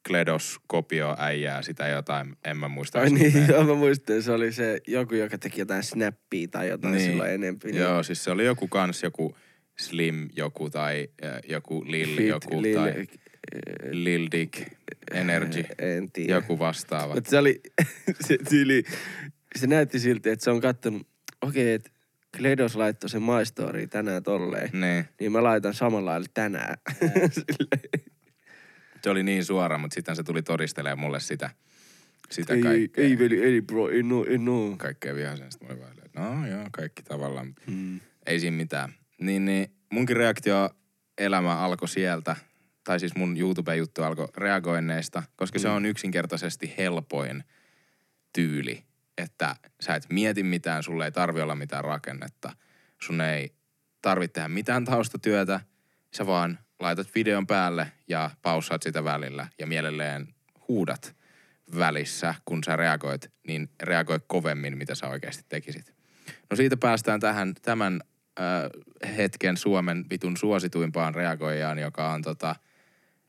Kledos kopio äijää, sitä jotain, en mä muista. Ai niin, joo, mä muistan. Se oli se joku, joka teki jotain snappia tai jotain niin. silloin enempi. Niin. Joo, siis se oli joku kans, joku Slim joku tai joku Lil Fit, joku Lil- tai Lil Dick Energy, En tiedä. joku vastaava. Mutta se oli, se tyyli, se näytti siltä, että se on kattonut, okei, okay, että Kledos laittoi sen My Story tänään tolleen. Niin, Niin mä laitan samalla lailla tänään. Se oli niin suora, mutta sitten se tuli todistelemaan mulle sitä, sitä ei, kaikkea. ei, veli, ei bro, ei no, ei no. kaikkea vihaisen. Sitten mä olin vaan, no joo, kaikki tavallaan. Hmm. Ei siinä mitään. Niin, niin munkin reaktio elämä alkoi sieltä, tai siis mun YouTube-juttu alkoi reagoinneista, koska mm. se on yksinkertaisesti helpoin tyyli, että sä et mieti mitään, sulle ei tarvi olla mitään rakennetta, sun ei tarvitse tehdä mitään taustatyötä, sä vaan laitat videon päälle ja paussaat sitä välillä ja mielelleen huudat välissä, kun sä reagoit, niin reagoi kovemmin, mitä sä oikeasti tekisit. No siitä päästään tähän tämän äh, hetken Suomen vitun suosituimpaan reagoijaan, joka on tota,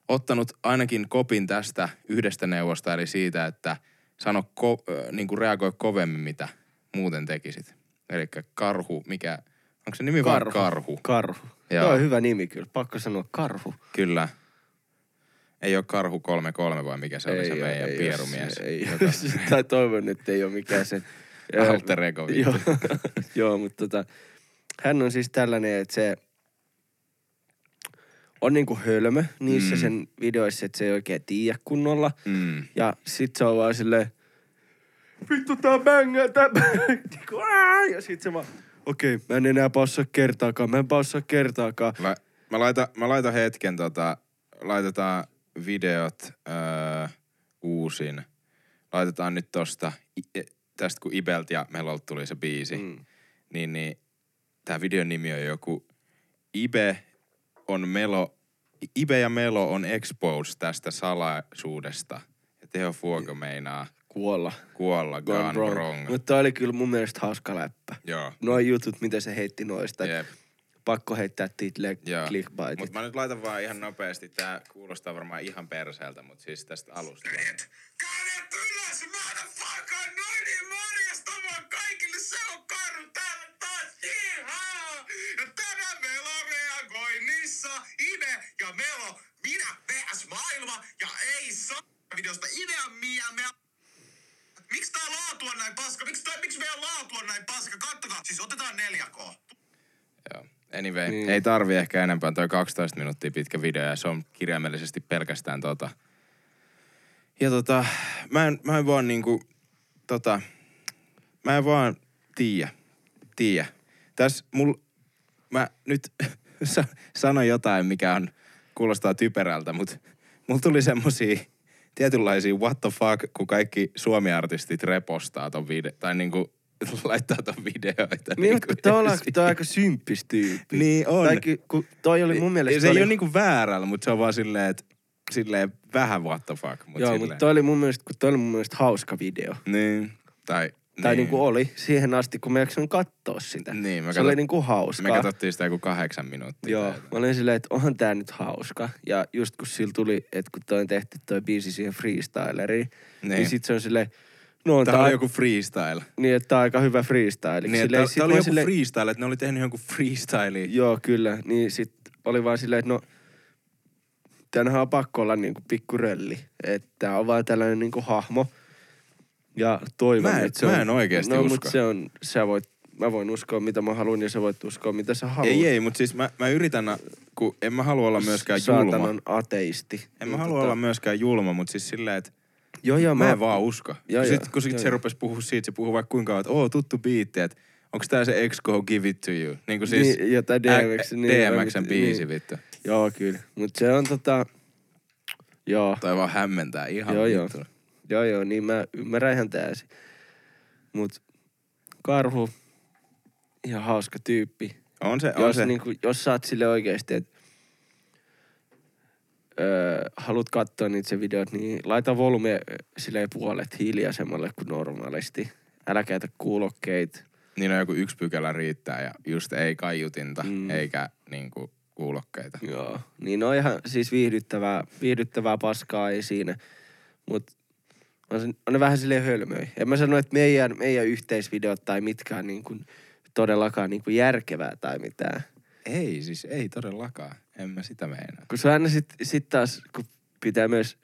ottanut ainakin kopin tästä yhdestä neuvosta, eli siitä, että sano ko- niin kuin reagoi kovemmin, mitä muuten tekisit. Eli karhu, mikä, onko se nimi vaan karhu? Karhu. Joo. Joo. Hyvä nimi kyllä. Pakko sanoa karhu. Kyllä. Ei ole karhu 33 vai mikä se oli se oo, meidän oo pierumies. se, Ei joka- ole. tai toivon, että ei ole mikään se. Alter ego. Joo, joo mutta tota, hän on siis tällainen, että se on niinku hölmö niissä Mm. sen videoissa, että se ei oikein tiedä kunnolla. Mm. Ja sit se on vaan silleen, vittu tää bängää, tää bängää. Niinku! Ja sit se vaan, okei, okay, mä en enää passaa kertaakaan, mä en passaa kertaakaan. La, mä, laitan, mä laitan hetken tota, laitetaan videot öö, uusin. Laitetaan nyt tosta, i- tästä kun Ibelt ja Melolta tuli se biisi. Mm. niin, niin tää videon nimi on joku Ibe on Melo, Ibe ja Melo on exposed tästä salaisuudesta. Ja Teo Fuoco meinaa Kuolla. kuolla gone, Gone wrong. Mutta toi oli kyllä mun mielestä hauska läppä. Joo. Noi jutut, mitä se heitti noista. Jep. Pakko heittää title clickbaitit. Mutta mä nyt laitan vaan ihan nopeasti. Tää kuulostaa varmaan ihan perseeltä, mutta siis tästä alusta. Kädet ylös, motherfucker! Noin morjesta vaan kaikille, se on Karu täällä taas, jihaa! Ja tänään meillä on reagoinnissa Ime ja Melo, minä vs maailma, ja ei saa videosta Ime ja Mia, me... Miksi tää laatu on näin paska? Miksi, tää, miksi meidän laatu on näin paska? Kattokaa, siis otetaan 4K. Joo. Anyway, Niin. ei tarvi ehkä enempää. Toi 12 minuuttia pitkä video ja se on kirjaimellisesti pelkästään tota. Ja tota, mä en, mä en vaan niinku, tota, mä en vaan tiedä, tiedä. Tässä mul, mä nyt sa- sanon jotain, mikä on, kuulostaa typerältä, mutta mulla tuli semmosia tietynlaisia what the fuck, kun kaikki suomi-artistit repostaa ton video, tai niinku laittaa ton videoita. Niin, mutta toi on, esiin. toi on aika symppis tyyppi. Niin on. Tai kun toi oli mun mielestä... Ja se ei oli, ole niinku väärällä, mutta se on vaan silleen, että silleen vähän what the fuck. Mut Joo, silleen. mutta toi oli mun mielestä, kun toi oli mun mielestä hauska video. Niin, tai... Tai niin. niinku oli siihen asti, kun mä jaksoin katsoa sitä. Niin, mä se katsot- oli niinku hauskaa. Me katsottiin sitä joku kahdeksan minuuttia. Joo, täältä. mä olin silleen, että onhan tää nyt hauska. Ja just kun sillä tuli, että kun toi on tehty toi biisi siihen freestyleriin, niin, Niin. niin sit se on silleen, no on Tää tää, oli joku freestyle. niin, että tää on aika hyvä freestyle. Niin, Silleen, että sit tää mä oli joku silleen- freestyle, että ne oli tehnyt jonkun freestyle. Joo, kyllä. Niin sit oli vaan silleen, että no, tänähän on pakko olla niinku pikku rölli. Että on vaan tällainen niinku hahmo. Ja toivon, Mä en- että se mä on... en oikeesti no, usko. mut se on, sä voit, mä voin uskoa mitä mä haluan ja sä voit uskoa mitä sä haluat. Ei, ei, mutta siis mä, mä yritän, kun en mä halua olla myöskään julma. Saatanan ateisti. En mä halua tota- olla myöskään julma, mutta siis silleen, että Joo, joo, mä en vaan usko. Joo, Kun joo, sit, kun sit joo, se rupesi puhua siitä, se puhuu vaikka kuinka kauan, että oo, tuttu biitti, että onks tää se X-Go Give It To You? Niin kuin siis Niin, ja tää DMX, ä- niin, DMXn niin. biisi vittu. Joo, kyllä. Mut se on tota... Joo, Toi vaan hämmentää ihan Joo, joo. joo, joo, niin mä ymmärrän ihan täysin. Mut Karhu, ihan hauska tyyppi. On se, on jos, se. Niinku, jos sä oot sille oikeesti, että öö, haluat katsoa niitä se videot, niin laita volume ö, silleen puolet hiljaisemmalle kuin normaalisti. Älä käytä kuulokkeita. Niin on joku yksi pykälä riittää ja just ei kaiutinta Mm. eikä niinku kuulokkeita. Joo. Niin on ihan siis viihdyttävää, viihdyttävää paskaa ei siinä. Mut on, se, on ne vähän silleen hölmöi. En mä sano, että meidän, meidän yhteisvideot tai mitkään niin kuin, todellakaan niin kuin järkevää tai mitään. Ei, siis ei todellakaan. En mä sitä meinaa. Kun se aina sit, sit taas, kun pitää myös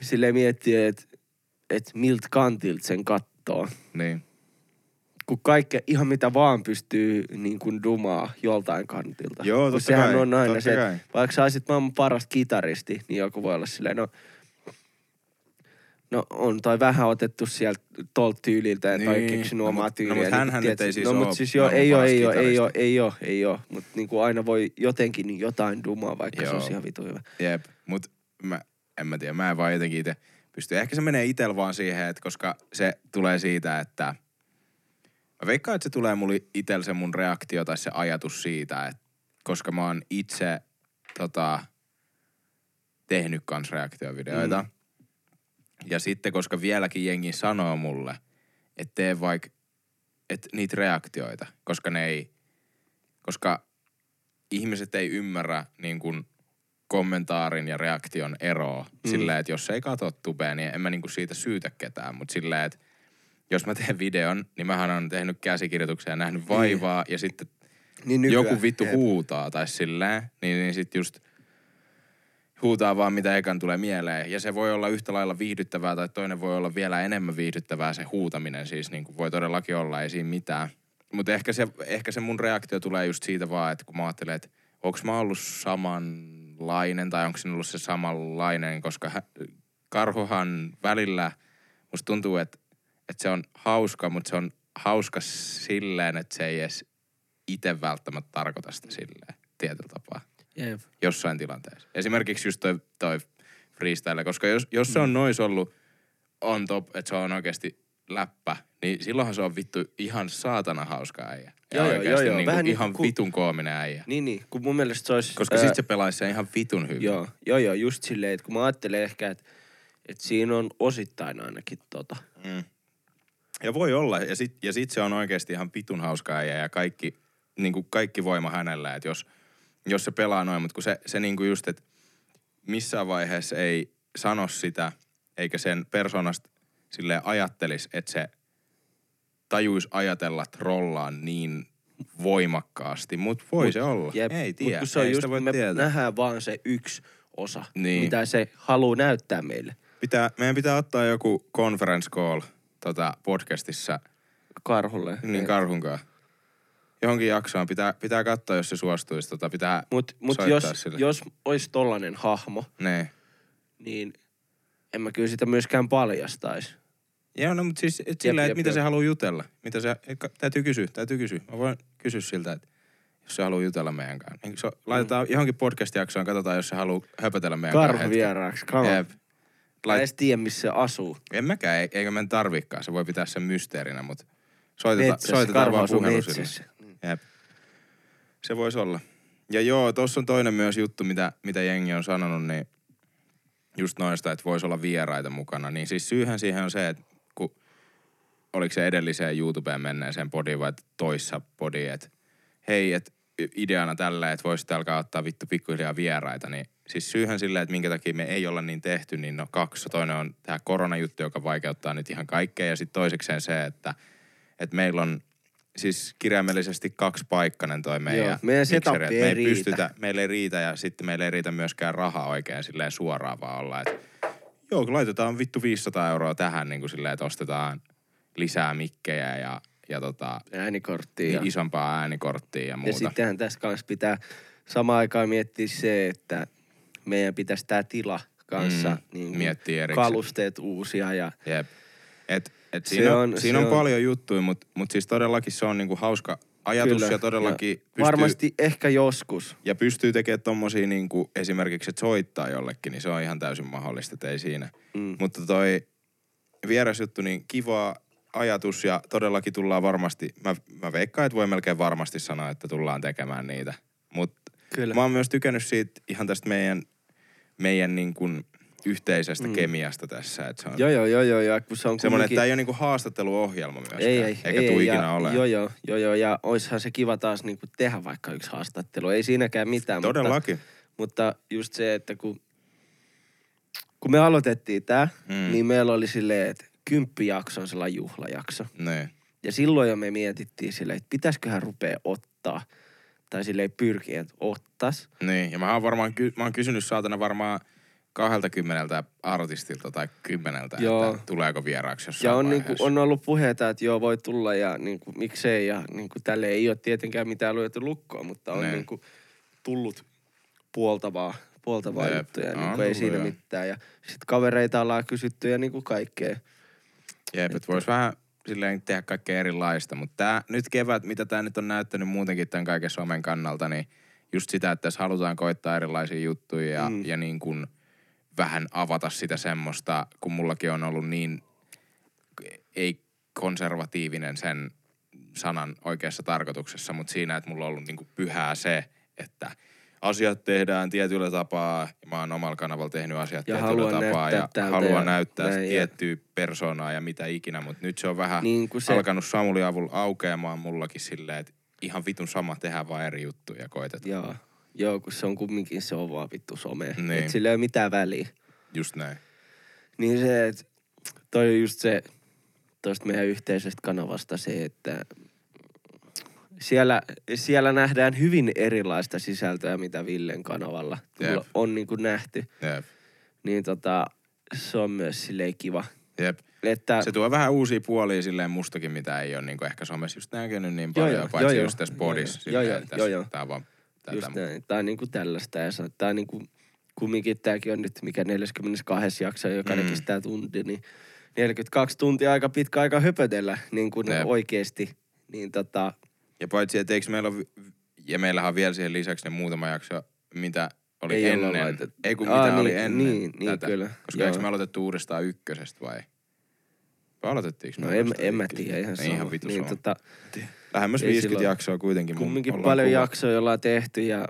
silleen miettiä, että et miltä kantilta sen kattoo. Niin. Kun kaikki, ihan mitä vaan pystyy niin kuin dumaa joltain kantilta. Joo, Kun totta sehän kai, on aina se, kai. että vaikka sä olisit maailman paras kitaristi, niin joku voi olla silleen, no, no on toi vähän otettu sieltä tolta tyyliltä Niin. keksinyt No omaa no tyyliä. mut niin hänhän kun nyt ei siis No oo mut siis joo, ei paras ei oo, ei oo, ei oo, ei oo. Mut niinku aina voi jotenkin jotain dumaa, vaikka se Joo. olisi ihan vitu hyvä. Jep, mut mä, en mä tiedä, mä en vaan jotenkin itse pysty. Ehkä se menee itel vaan siihen, että koska se tulee siitä, että mä veikkaan, että se tulee mulle itel se mun reaktio tai se ajatus siitä, että koska mä oon itse tota, tehnyt kans reaktiovideoita. Mm. Ja sitten, koska vieläkin jengi sanoo mulle, että tee vaikka et niitä reaktioita, koska ne ei, koska ihmiset ei ymmärrä niin kuin kommentaarin ja reaktion eroa. Mm. Silleen, että jos ei katso tubea, niin en mä niinku siitä syytä ketään. Mutta silleen, että jos mä teen videon, niin mähän on tehnyt käsikirjoituksia ja nähnyt vaivaa. Ja sitten Niin nykyään, joku vittu jep. huutaa tai silleen, niin, niin sit just huutaa vaan mitä ekan tulee mieleen. Ja se voi olla yhtä lailla viihdyttävää tai toinen voi olla vielä enemmän viihdyttävää se huutaminen. Siis niin kuin voi todellakin olla, ei siinä mitään. Mutta ehkä se, ehkä se mun reaktio tulee just siitä vaan, että kun mä ajattelen, että onko mä ollut samanlainen tai onko siinä ollut se samanlainen, koska karhuhan välillä musta tuntuu, että, että se on hauska, mutta se on hauska silleen, että se ei edes itse välttämättä tarkoita sitä silleen tietyllä tapaa Jep. jossain tilanteessa. Esimerkiksi just toi, toi freestyle, koska jos, jos se on nois ollut on top, että se on oikeasti läppä, niin silloinhan se on vittu ihan saatana hauska äijä. Ja Joo, joo, joo. Niinku Vähän niin ihan kuin- vitun koominen äijä. Niin, niin. Kun mun mielestä se olisi... Koska sit se pelaisi sen ihan vitun hyvin. Joo, joo, joo, just silleen, että kun mä ajattelen ehkä, että, että siinä on osittain ainakin tota. Mm. Ja voi olla, ja sit, ja sit se on oikeasti ihan vitun hauska äijä ja kaikki, niin kuin kaikki voima hänellä, että jos, jos se pelaa noin, mutta kun se, se niin kuin just, että missään vaiheessa ei sano sitä, eikä sen persoonasta sille ajattelisi, että se tajuisi ajatella trollaan niin voimakkaasti, mutta voi Mut- se olla. Jep. Ei Mut tiedä, kun se on ei just, voi me tietää. nähdään vaan se yksi osa, Niin. mitä se haluaa näyttää meille. Pitää, meidän pitää ottaa joku conference call tota, podcastissa Karhulle. Niin karhunkaan. Johonkin jaksoon pitää, pitää katsoa, jos se suostuisi. Tota, pitää Mut, mut jos, sille. jos olisi tollanen hahmo, Ne. niin en mä kyllä sitä myöskään paljastaisi. Joo, no mutta siis et sillä, että mitä jep. se haluaa jutella. Mitä se, et, täytyy kysyä, täytyy kysyä. Mä voin kysyä siltä, että jos se haluaa jutella meidän kanssa. Niin se, laitetaan johonkin podcast-jaksoon, katsotaan, jos se haluaa höpötellä meidän kanssa. Karhu vieraaksi. Mä en edes tiedä, missä se asuu. en mäkään, ei- eikä meidän tarvikaan. Se voi pitää sen mysteerinä, mutta soiteta, Metsässä. soitetaan vaan puhelu sille. Jep. Se voisi olla. Ja joo, tuossa on toinen myös juttu, mitä, mitä jengi on sanonut, niin just noista, että voisi olla vieraita mukana. Niin siis syyhän siihen on se, että kun oliko se edelliseen YouTubeen menneeseen podiin vai toissa podiin, että hei, että ideana tällä, että voisitte alkaa ottaa vittu pikkuhiljaa vieraita, niin siis syyhän silleen, että minkä takia me ei olla niin tehty, niin no kaksi. Toinen on tämä koronajuttu, joka vaikeuttaa nyt ihan kaikkea, ja sitten toisekseen se, että, että meillä on siis kirjaimellisesti kaksi paikkanen toi meidän, Joo, meidän mikseri, ei me ei riitä. pystytä, meillä ei riitä ja sitten meillä ei riitä myöskään rahaa oikein silleen suoraan vaan olla, että joo, kun laitetaan vittu 500 euroa tähän niin kuin silleen, että ostetaan lisää mikkejä ja, ja tota, Äänikorttiin. Ja, isompaa äänikorttia ja ja muuta. sittenhän tässä kanssa pitää samaan aikaan miettiä se, että meidän pitäisi tämä tila kanssa Mm, niin miettiä erikseen. kalusteet uusia ja Jep. Et, et Se siinä on, on- siinä se on, on- paljon juttuja, mutta mut siis todellakin se on niinku hauska ajatus Kyllä. ja todellakin Ja pystyy, varmasti ehkä joskus. ja pystyy tekemään tommosia niinku esimerkiksi, että soittaa jollekin, niin se on ihan täysin mahdollista, että ei siinä. Mm. Mutta toi vierasjuttu, niin kiva ajatus ja todellakin tullaan varmasti, mä, mä veikkaan, että voi melkein varmasti sanoa, että tullaan tekemään niitä. Mutta mä oon myös tykännyt siitä ihan tästä meidän, meidän niin kuin yhteisestä Mm. kemiasta tässä. Että se on Joo, joo, joo, joo, ja kun se on semmoinen, että kumminkin- tämä ei ole niinku haastatteluohjelma myöskään. Ei, ei, eikä ei, tuu ei, ikinä ja, ole. Joo, joo, joo, joo, ja oishan se kiva taas niinku tehdä vaikka yksi haastattelu. Ei siinäkään mitään, mutta, Todellakin. mutta just se, että kun, kun me aloitettiin tää, Mm. niin meillä oli silleen, että kymppijakso on sellainen juhlajakso. Niin. Ja silloin jo me mietittiin silleen, että pitäisiköhän rupea ottaa. Tai silleen pyrkiä, että ottas. Niin, ja mä oon varmaan mä oon kysynyt saatana varmaan 20 artistilta tai kymmeneltä, Joo. että tuleeko vieraaksi jossain Ja on, vaiheessa. niinku, on ollut puheita, että joo voi tulla ja niinku, miksei. Ja niinku, tälle ei ole tietenkään mitään lyöty lukkoa, mutta on Niin. niinku, tullut puoltavaa, puoltavaa juttuja. on Niinku, ei tullut, siinä joo. mitään. Ja sit kavereita ollaan kysytty ja niinku kaikkea. Jep, että vois vähän silleen tehdä kaikkea erilaista, mutta tää, nyt kevät, mitä tää nyt on näyttänyt muutenkin tämän kaiken somen kannalta, niin just sitä, että tässä halutaan koittaa erilaisia juttuja ja, Mm. mm. ja niin kuin vähän avata sitä semmoista, kun mullakin on ollut niin ei konservatiivinen sen sanan oikeassa tarkoituksessa, mutta siinä, että mulla on ollut niinku pyhää se, että asiat tehdään tietyllä tapaa. ja Mä oon omalla kanavalla tehnyt asiat Ja tietyllä tapaa ja haluan näyttää näin, ja- tiettyä persoonaa ja mitä ikinä, mutta nyt se on vähän Niin se, alkanut Samuli avulla aukeamaan mullakin silleen, että ihan vitun sama, tehdään vaan eri juttuja ja koitetaan. joo, joo, kun se on kumminkin se on vaan vittu some. Niin. Et sillä ei ole mitään väliä. Just näin. Niin se, että toi on just se tuosta meidän yhteisestä kanavasta se, että siellä, siellä nähdään hyvin erilaista sisältöä, mitä Villen kanavalla Jep. on niin kuin nähty. Jep. Niin tota, se on myös silleen kiva. Jep. Että, Se tuo vähän uusia puolia silleen mustakin, mitä ei ole niin ehkä somessa just näkynyt niin Joo, paljon, joo, paitsi joo, just tässä joo, podissa. joo, joo, joo, joo. Tää on vaan tätä. just näin. Tää on niinku tällaista. Ja tää on niinku, kumminkin tääkin on nyt mikä 42 jakso, joka Mm. kestää tunti, niin 42 tuntia aika pitkä aika höpötellä niin kuin Jep. oikeesti. Niin tota, Ja paitsi, että eikö meillä ole, ja meillähän on vielä siihen lisäksi ne muutama jakso, mitä oli Ei ennen. Ei kun Aa, mitä oli niin, ennen niin, niin, tätä. kyllä. Koska eikö Joo. me aloitettu uudestaan ykkösestä vai? Vai aloitettiinko me no en, en mä tiedä ihan Ei sama. ihan vitu niin, tota, Lähemmäs ei 50 silloin- jaksoa kuitenkin. kumminkin paljon kuva- jaksoja ollaan tehty ja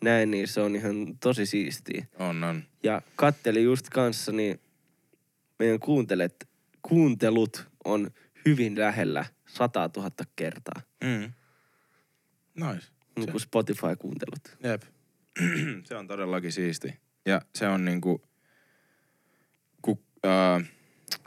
näin, niin se on ihan tosi siistiä. On, on. Ja katteli just kanssa, niin meidän kuuntelet, kuuntelut on hyvin lähellä 100 000 kertaa. Mm. Nice. Niin kuin Spotify-kuuntelut. Jep. se on todellakin siisti. Ja se on niinku... Ku, uh,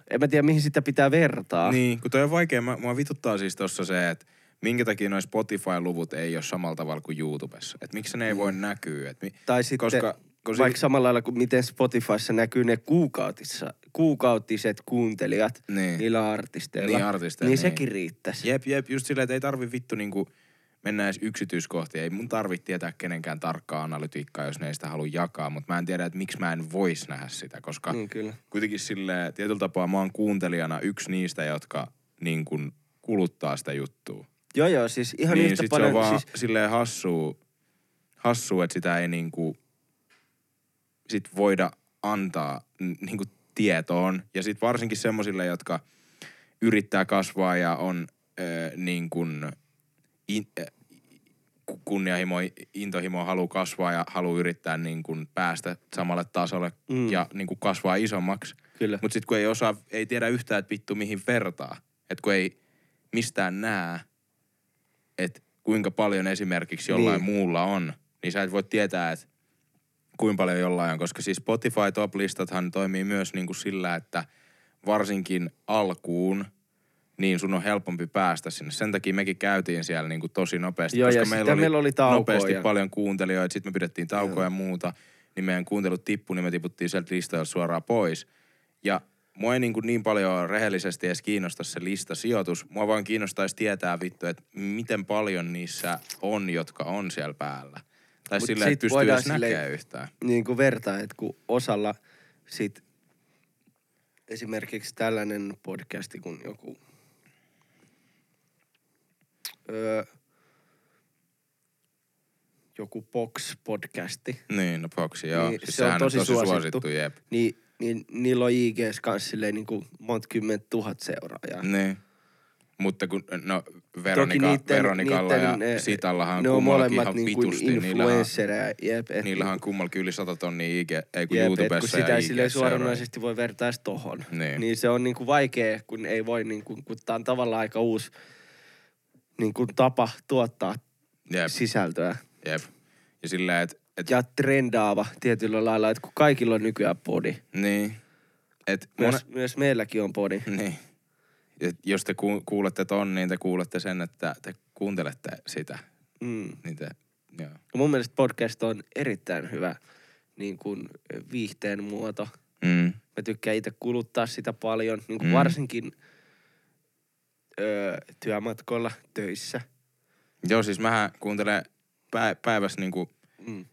En mä tiedä, mihin sitä pitää vertaa. niin, kun toi on vaikea. Mä, mua vituttaa siis tossa se, että minkä takia noin Spotify-luvut ei ole samalla tavalla kuin YouTubessa. Että miksi ne ei voi näkyä. Et mi, Tai sitten koska, koska vaikka samalla lailla kuin miten Spotifyssa näkyy ne kuukautissa, kuukautiset kuuntelijat Niin. niillä artisteilla. Niin, artisteilla, Niin niin. sekin riittäisi. Jep, jep, just silleen, että ei tarvi vittu niinku mennä edes yksityiskohtiin. Ei mun tarvitse tietää kenenkään tarkkaa analytiikkaa, jos ne ei sitä halua jakaa. Mutta mä en tiedä, että miksi mä en vois nähdä sitä, koska Niin kyllä. kuitenkin silleen, tietyllä tapaa mä oon kuuntelijana yksi niistä, jotka niin kuin kuluttaa sitä juttua. Joo, joo, siis ihan niin yhtä sit paljon. se on vaan siis, silleen hassua, hassua, että sitä ei niinku sit voida antaa niinku tietoon. Ja sit varsinkin semmosille, jotka yrittää kasvaa ja on äh, niin kuin in, kunnianhimo, intohimo halu kasvaa ja halu yrittää niin kuin päästä samalle tasolle Mm. ja niin kuin kasvaa isommaksi. Kyllä. Mutta sitten kun ei osaa, ei tiedä yhtään, että vittu mihin vertaa. Että kun ei mistään näe, että kuinka paljon esimerkiksi jollain niin. muulla on, niin sä et voi tietää, että kuinka paljon jollain on. Koska siis Spotify top-listathan toimii myös niin kuin sillä, että varsinkin alkuun, niin sun on helpompi päästä sinne. Sen takia mekin käytiin siellä niin kuin tosi nopeasti. Joo, koska ja meillä oli taukoja. nopeasti ja- paljon kuuntelijoita. Sitten me pidettiin taukoja ja muuta. Niin meidän kuuntelut tippui, niin me tiputtiin sieltä listalta suoraan pois. Ja mua ei niin, kuin niin paljon rehellisesti edes kiinnosta se listasijoitus. Mua vaan kiinnostaisi tietää vittu, että miten paljon niissä on, jotka on siellä päällä. Tai Mut silleen, että pystyy edes näkemään yhtään. niin kuin vertaa, että kun osalla sit esimerkiksi tällainen podcasti kuin joku öö, joku Box-podcasti, Niin, no Foxi, joo. Niin, siis se on tosi tosi suosittu. suosittu jep. niin, niin niillä on IGs kanssa silleen niin kuin monta kymmentä tuhat seuraajaa. Niin. Mutta kun, no Veronika, niitten- Veronikalla niitten, ja eh, Sitallahan ne on kummallakin molemmat ihan niin kuin vitusti. Niillähän, influenssereja, jep. et niillähän on kummallakin yli 100 tonnia IG, ei kun Jep, YouTubessa kun sitä seuraajia. suoranaisesti voi vertaa tohon. Niin. niin se on niinku vaikea, kun ei voi, niinku, kun tää on tavallaan aika uusi niinku tapa tuottaa Jep, sisältöä. jep. Ja silleen, että et, Ja trendaava tietyllä lailla, että kun kaikilla on nykyään podi. niin. Et Myös, mone, myös meilläkin on podi. niin. Et jos te ku, kuulette ton, niin te kuulette sen, että te kuuntelette sitä. Mm. Niin te, joo. Ja mun mielestä podcast on erittäin hyvä niin kuin viihteen muoto. Mm. Mä tykkään itse kuluttaa sitä paljon, niin kuin Mm. varsinkin öö, työmatkoilla, töissä. Joo, siis mähän kuuntelen pä, päivässä niinku Mm.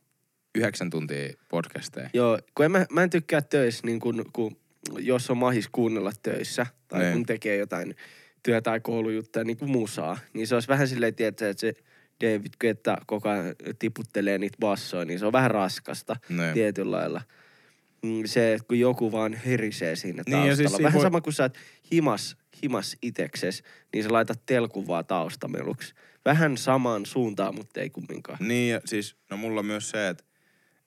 yhdeksän tuntia podcasteja. Joo, kun en mä, mä en tykkää töissä, niin kun, kun, jos on mahis kuunnella töissä, tai Niin. kun tekee jotain työ- tai koulujuttuja, niin kuin musaa, niin se olisi vähän silleen, tietää, että se David Guetta koko ajan tiputtelee niitä bassoja, niin se on vähän raskasta Niin. tietyllä lailla. Mm, Se, että kun joku vaan herisee siinä Niin, ja taustalla. siis vähän voi- sama kuin sä oot himas, himas itekses, niin sä laitat telkun vaan taustameluksi. Vähän samaan suuntaan, mutta ei kumminkaan. Niin, ja siis, no mulla on myös se, että,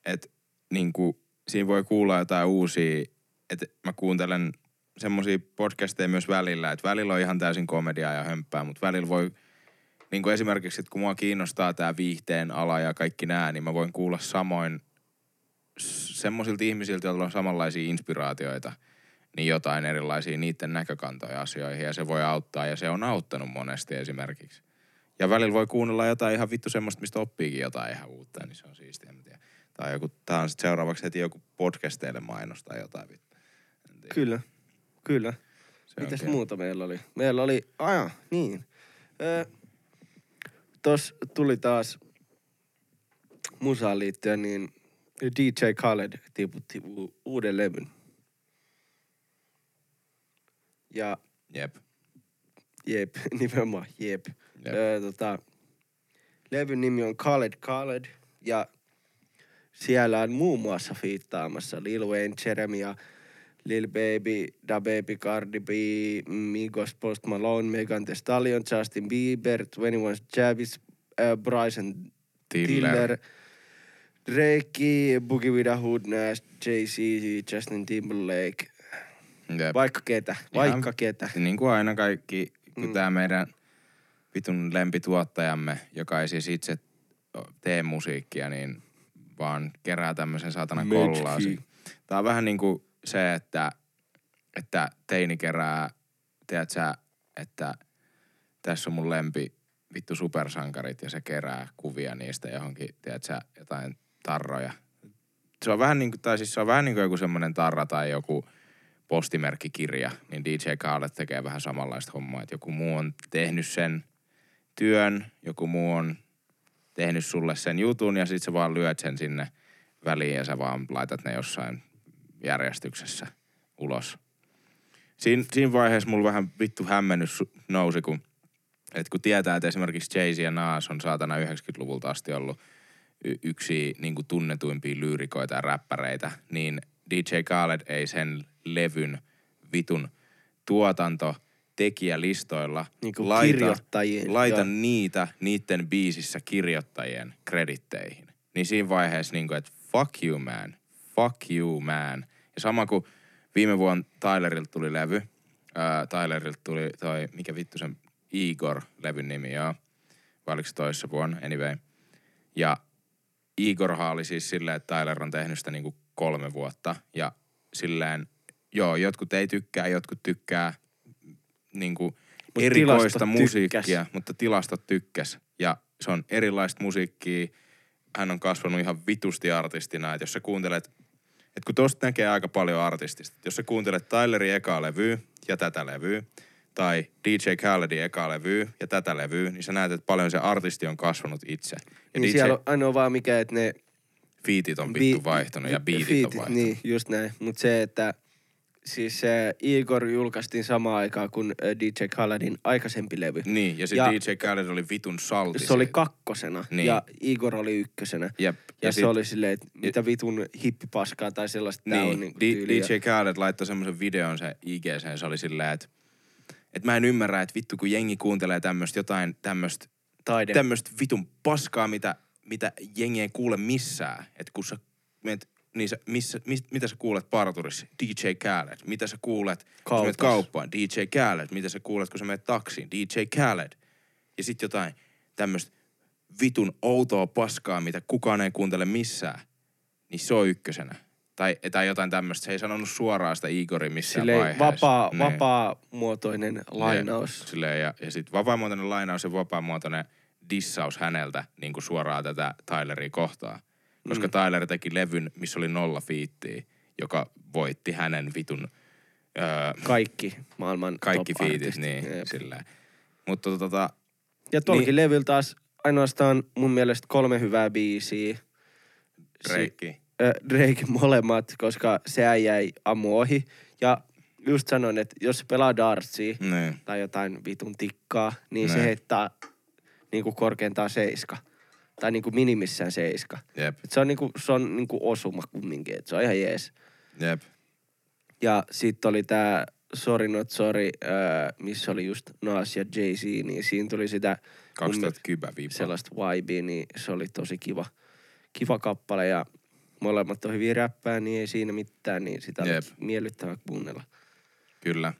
että niinku, siinä voi kuulla jotain uusia, että mä kuuntelen semmosia podcasteja myös välillä, että välillä on ihan täysin komediaa ja hömppää, mutta välillä voi, niin kuin esimerkiksi, että kun mua kiinnostaa tämä viihteen ala ja kaikki nää, niin mä voin kuulla samoin semmoisilta ihmisiltä, joilla on samanlaisia inspiraatioita, niin jotain erilaisia niiden näkökantoja asioihin ja se voi auttaa ja se on auttanut monesti esimerkiksi. Ja välillä voi kuunnella jotain ihan vittu semmoista, mistä oppiikin jotain ihan uutta, niin se on siistiä, en tiedä. Tai joku, tää on sit seuraavaksi heti joku podcasteille mainostaa jotain vittu. Kyllä, kyllä. Se Mitäs kiva. muuta meillä oli? Meillä oli, aja, niin. Öö, tos tuli taas musaan liittyen, niin DJ Khaled tiputti u- uuden levyn. Ja Jep. jep, nimenomaan jep. Jep. Öö, tota, levyn nimi on Khaled Khaled ja siellä on muun muassa fiittaamassa Lil Wayne, Jeremy ja Lil Baby, Da Baby, Cardi B, Migos, Post Malone, Megan Thee Stallion, Justin Bieber, 21 Travis, äh, Bryson Tiller. Tiller, Drake, Boogie With A Hood, Nash, Jay-Z, Justin Timberlake, Jep. vaikka ketä, vaikka ketä. Niin kuin aina kaikki, kun Mm. tämä meidän vitun lempituottajamme, joka ei siis itse tee musiikkia, niin vaan kerää tämmöisen saatanan Magic. kollaasin. Tää on vähän niin kuin se, että, että teini kerää, tiedät sä, että tässä on mun lempi vittu supersankarit ja se kerää kuvia niistä johonkin, tiedät sä, jotain tarroja. Se on vähän niin kuin, tai siis se on vähän niin kuin joku semmoinen tarra tai joku postimerkkikirja, niin DJ Khaled tekee vähän samanlaista hommaa, että joku muu on tehnyt sen työn, joku muu on tehnyt sulle sen jutun ja sit sä vaan lyöt sen sinne väliin ja sä vaan laitat ne jossain järjestyksessä ulos. Siin, siinä vaiheessa mulla vähän vittu hämmennys nousi, kun Et kun tietää, että esimerkiksi Jay-Z ja Nas on saatana 90-luvulta asti ollut y- yksi niin tunnetuimpia lyyrikoita ja räppäreitä, niin DJ Khaled ei sen levyn vitun tuotanto tekijälistoilla Niinku laita, laita niitä niiden biisissä kirjoittajien kreditteihin. Niin siinä vaiheessa niin kuin, että fuck you man, fuck you man. Ja sama kuin viime vuonna Tylerilta tuli levy, ää, Tylerilta tuli toi, mikä vittu sen Igor-levyn nimi joo, vai oliko se toissa vuonna, anyway. Ja Igorhan oli siis silleen, että Tyler on tehnyt sitä niinku kolme vuotta. Ja silleen, joo, jotkut ei tykkää, jotkut tykkää niinku erikoista tilastot musiikkia, tykkäs. mutta tilastot tykkäs. Ja se on erilaista musiikkia. Hän on kasvanut ihan vitusti artistina, että jos sä kuuntelet, että kun tosta näkee aika paljon artistista, jos sä kuuntelet Tylerin ekaa levyä ja tätä levyä, tai DJ Khaledin ekaa levyä ja tätä levyä, niin sä näet, että paljon se artisti on kasvanut itse. Ja Niin DJ siellä on ainoa vaan mikä, että ne... Fiitit on bi- vittu vaihtunut ja beatit on fiitit, vaihtunut. Niin, just näin. Mutta se, että siis se Igor julkaistiin samaan aikaan kuin äh, DJ Khaledin aikaisempi levy. Niin, ja sitten Ja- DJ Khaled oli vitun salti. Se oli kakkosena Niin. ja Igor oli ykkösenä. Jep. Ja, ja se sit- oli silleen, että mitä vitun hippipaskaa tai sellaista tää on Niin, niinku D- tyyliä. DJ Khaled laittoi semmoisen videon se IGC, se oli silleen, että et mä en ymmärrä, että vittu kun jengi kuuntelee tämmöistä jotain tämmöistä tämmöistä vitun paskaa, mitä, mitä jengi ei kuule missään. Että kun sä menet, niin sä, missä, mis, mitä sä kuulet parturissa? DJ Khaled. Mitä sä kuulet, kun sä menet kauppaan? DJ Khaled. Mitä sä kuulet, kun sä menet taksiin? DJ Khaled. Ja sitten jotain tämmöistä vitun outoa paskaa, mitä kukaan ei kuuntele missään. Niin se on ykkösenä. Tai, tai jotain tämmöistä. Se ei sanonut suoraan sitä Igorin missään Silleen vaiheessa. vapaa, Niin. vapaa-muotoinen lainaus. Silleen, ja, ja sitten vapaamuotoinen lainaus ja vapaamuotoinen dissaus häneltä niin kuin suoraan tätä Tyleria kohtaan. Koska mm. Tyler teki levyn, missä oli nolla fiittiä, joka voitti hänen vitun öö, Kaikki maailman kaikki fiitit, niin Jep. silleen. Mutta tota, Ja tolkin Niin. levyllä taas ainoastaan mun mielestä kolme hyvää biisiä. Si- Drake. ö, Drake molemmat, koska se jäi ammu ohi. Ja just sanoin, että jos pelaa dartsia Niin. tai jotain vitun tikkaa, niin se Niin. niinku korkeintaan seiska. Tai niinku minimissään seiska. Jep, Et se on niinku, se on niinku osuma kumminkin, että se on ihan jees. jep. Ja sitten oli tää Sorry Not Sorry, äh, missä oli just Nas ja Jay-Z, niin siinä tuli sitä mun mielestä 2010 viipa. sellaista vibea, niin se oli tosi kiva, kiva kappale ja molemmat on hyvin räppää, niin ei siinä mitään, niin sitä oli Jep. miellyttävää kuunnella. Kyllä.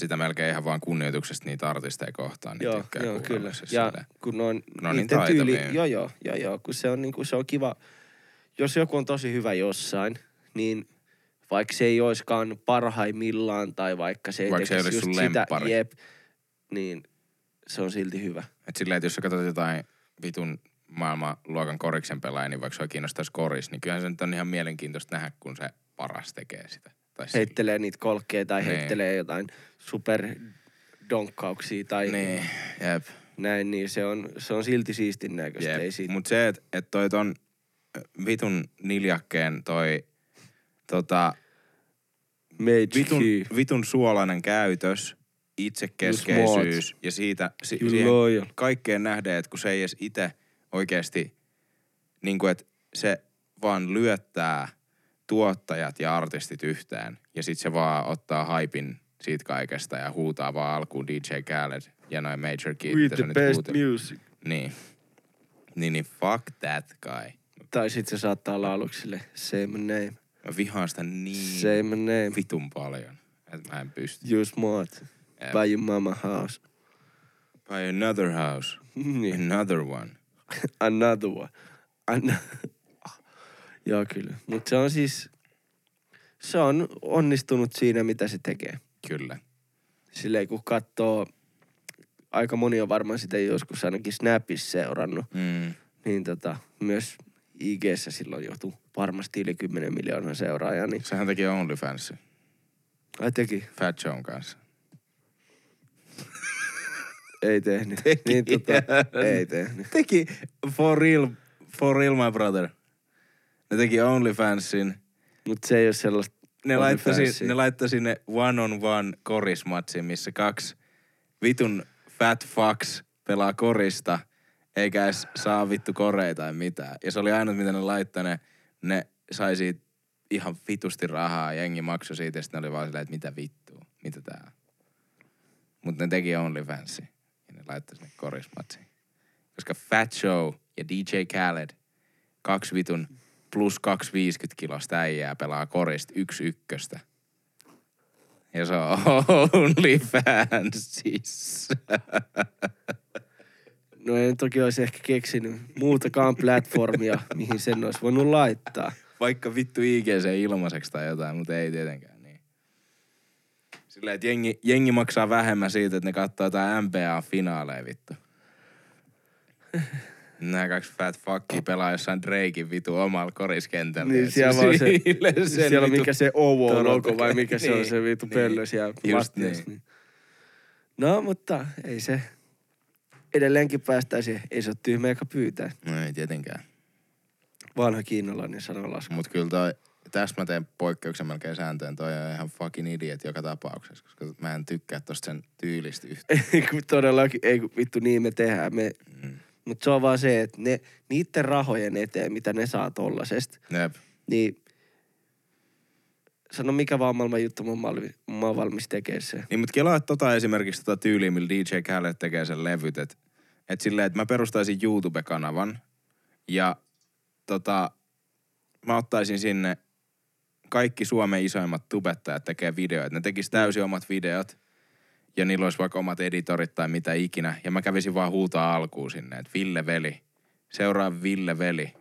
Sitä melkein ihan vaan kunnioituksesta niitä artisteja kohtaan. Niin joo, joo, kyllä. Ja silleen. kun on, No niin taitavia. joo, joo, joo, joo, kun se on, niinku, se on kiva. Jos joku on tosi hyvä jossain, niin vaikka se ei oiskaan parhaimmillaan tai vaikka se ei Vaikka se ei just sun sitä, lemppari. jep, niin se on silti hyvä. Et silleen, että jos sä katsot jotain vitun maailmanluokan koriksen pelaajia, niin vaikka sua kiinnostaisi koris, niin kyllähän se nyt on ihan mielenkiintoista nähdä, kun se paras tekee sitä. Tai. Heittelee niitä kolkkeja tai Niin. heittelee jotain super donkkauksia tai Niin, jep. näin, niin se on, se on silti siistin näköistä. Siitä, Mut se, että et toi ton vitun niljakkeen toi tota, vitun, Key. vitun suolainen käytös, itsekeskeisyys ja siitä si, siihen kaikkeen nähden, että kun se ei edes itse oikeasti, niin kuin, että se vaan lyöttää tuottajat ja artistit yhteen ja sit se vaan ottaa haipin siitä kaikesta ja huutaa vaan alkuun DJ Khaled ja noin Major mitä se the best huuteli. music. Niin. Niin, niin fuck that guy. Tai sit se saattaa olla aluksi sille, my name, Mä vihaan sitä niin say my name, vitun paljon, että mä en pysty. you smart, Jep. buy your mama house. Buy another house. niin, Another one. another one. An- Joo, kyllä. Mutta se on siis, se on onnistunut siinä, mitä se tekee. Kyllä. Silleen kun katsoo, aika moni on varmaan sitä joskus ainakin Snapissa seurannut, Mm. niin tota, myös ig silloin joutui varmasti yli 10 miljoonaa seuraajaa, niin Sehän teki OnlyFans ai teki, Fat Joe'n kanssa. ei tehnyt. Teki. Niin tota, ei tehnyt. Teki for real, for real my brother. Ne teki OnlyFansin. Mutta se ei ole sellaista Ne laittoi, ne laittoi sinne one on one korismatsin, missä kaksi vitun fat fucks pelaa korista, eikä edes saa vittu koreita tai mitään. Ja se oli ainut, mitä ne laittoi, ne, ne sai siitä ihan vitusti rahaa, jengi maksoi siitä, ja sitten ne oli vaan silleen, että mitä vittua, mitä tää on. Mutta ne teki OnlyFansi, ja ne laittoi sinne korismatsiin. Koska Fat Show ja DJ Khaled, kaksi vitun plus 250 kilosta äijää pelaa korista yksi ykköstä. Ja se on OnlyFansissa. No en toki olisi ehkä keksinyt muutakaan platformia, mihin sen olisi voinut laittaa. Vaikka vittu IGC ilmaiseksi tai jotain, mutta ei tietenkään niin. Silleen, että jengi, jengi maksaa vähemmän siitä, että ne katsoo jotain NBA-finaaleja vittu. Nämä kaksi fat fuckia pelaa jossain Drakein vitu omalla koriskentällä. Niin siellä vaan se, siellä on vitu mikä se OVO-logo vai Toronto- mikä se on Niin, se vitu niin, pöllö siellä lattiassa. niin. Niin. No, mutta ei se. Edelleenkin päästäisiin. Ei se ole tyhmä, joka pyytää. No ei tietenkään. Vanha kiinalainen sanalasku. Mut kyllä toi, tässä mä teen poikkeuksen melkein sääntöön. Toi on ihan fucking idiot joka tapauksessa, koska mä en tykkää tosta sen tyylistä yhtään. Todellakin, ei kun vittu niin me tehdään. Me, Mm. Mutta se on vaan se, että ne, niiden rahojen eteen, mitä ne saa tollasesta, Jep. niin sano mikä vaan maailman juttu mä oon mä oon valmis tekemään se. Niin, mutta kelaa tota esimerkiksi tota tyyliä, millä DJ Khaled tekee sen levyt, että et silleen, että mä perustaisin YouTube-kanavan ja tota, mä ottaisin sinne kaikki Suomen isoimmat tubettajat tekee videoita. Ne tekis täysin omat videot ja niillä olisi vaikka omat editorit tai mitä ikinä. Ja mä kävisin vaan huutaa alkuun sinne, että Ville Veli, seuraa Ville Veli,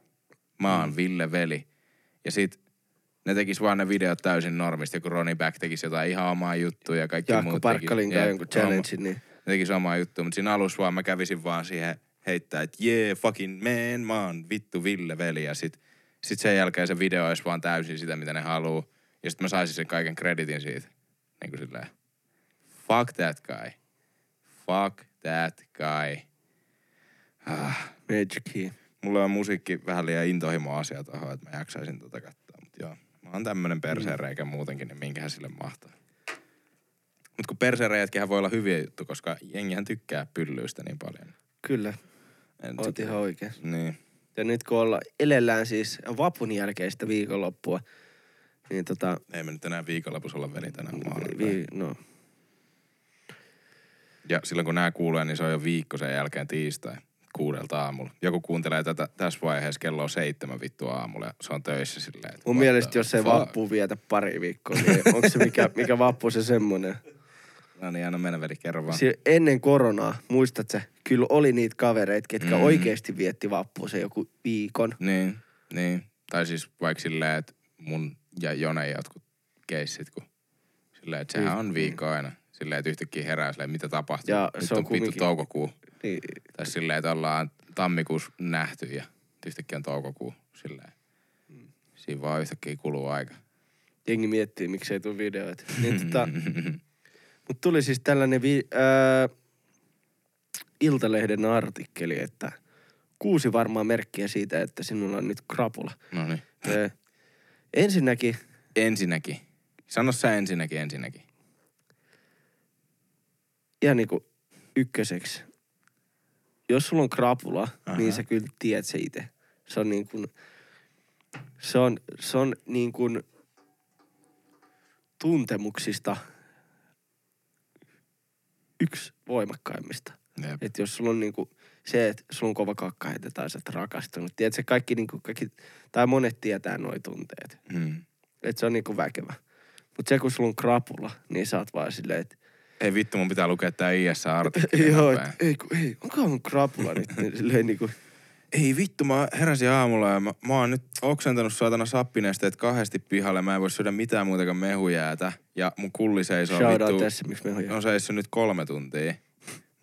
mä oon Ville Veli. Ja sit ne tekis vaan ne videot täysin normista, kun Ronnie Back tekisi jotain ihan omaa juttua ja kaikki Jaakko muut Parkkalin teki- kanssa Jep, jonkun challengein, niin ne teki samaa juttua, mutta siinä alussa vaan mä kävisin vaan siihen heittää, että jee, fucking man, mä oon vittu Ville veli. Ja sit, sit sen jälkeen se video olisi vaan täysin sitä, mitä ne haluu. Ja sit mä saisin sen kaiken kreditin siitä. Niin kuin silleen, fuck that guy. Fuck that guy. Ah. Major Key. Mulla on musiikki vähän liian intohimo asia tohon, että mä jaksaisin tota katsoa. Mut joo, mä oon tämmönen persereikä muutenkin, niin minkähän sille mahtaa. Mut kun persereijätkinhän voi olla hyviä juttu, koska jengihän tykkää pyllyistä niin paljon. Kyllä, En oot ihan oikein. Niin. Ja nyt kun olla, elellään siis vapun jälkeistä viikonloppua, niin tota, Ei me nyt enää viikonlopussa olla veli tänään maanantai. vi, no, Ja silloin kun nämä kuulee, niin se on jo viikko sen jälkeen tiistai kuudelta aamulla. Joku kuuntelee tätä tässä vaiheessa kello on seitsemän vittu aamulla ja se on töissä silleen. Mun mielestä jos ei fuck? vappu vietä pari viikkoa, niin onko se mikä, mikä vappu se semmonen? No niin, anna mennä veli, kerro vaan. Si- ennen koronaa, muistat sä, kyllä oli niitä kavereita, ketkä Mm. mm. oikeasti vietti vappua se joku viikon. Niin, niin. Tai siis vaikka silleen, että mun ja Jone jotkut keissit, kun silleen, että sehän on viikko aina. Silleen, että yhtäkkiä herää silleen, mitä tapahtuu. Ja Nyt se on on vittu kumminkin- toukokuu. Niin, Tai silleen, että ollaan tammikuussa nähty ja yhtäkkiä on toukokuu. Silleen. Siinä vaan yhtäkkiä kuluu aika. jengi miettii, miksei tule videoita. Niin tota, mut tuli siis tällainen vi- ää, Iltalehden artikkeli, että kuusi varmaa merkkiä siitä, että sinulla on nyt krapula. No niin. Ensinnäkin Ensinnäkin. Sano sä ensinnäkin ensinnäkin. Ihan niinku ykköseksi. Jos sulla on krapula, Aha. Aha. niin sä kyllä tiedät se itse. Se on niin kuin, se on, se on niin kuin tuntemuksista yksi voimakkaimmista. Jep. Että jos sulla on niinku se, että sulla on kova kakka heitä tai sä oot rakastunut. Tiedätkö, kaikki niinku, kaikki, tai monet tietää noi tunteet. Mm. Että se on niinku väkevä. Mutta se, kun sulla on krapula, niin sä oot vaan silleen, että Ei vittu, mun pitää lukea tää IS-artikkeli. joo, et, ei, kun, ei, onko mun krapula nyt? Niin niinku, Ei vittu, mä heräsin aamulla ja mä, mä oon nyt oksentanut saatana sappinesteet kahdesti pihalle. Mä en voi syödä mitään muuta kuin mehujäätä. Ja mun kulli seisoo shout out vittu. tässä, miksi me on seissyt nyt kolme tuntia.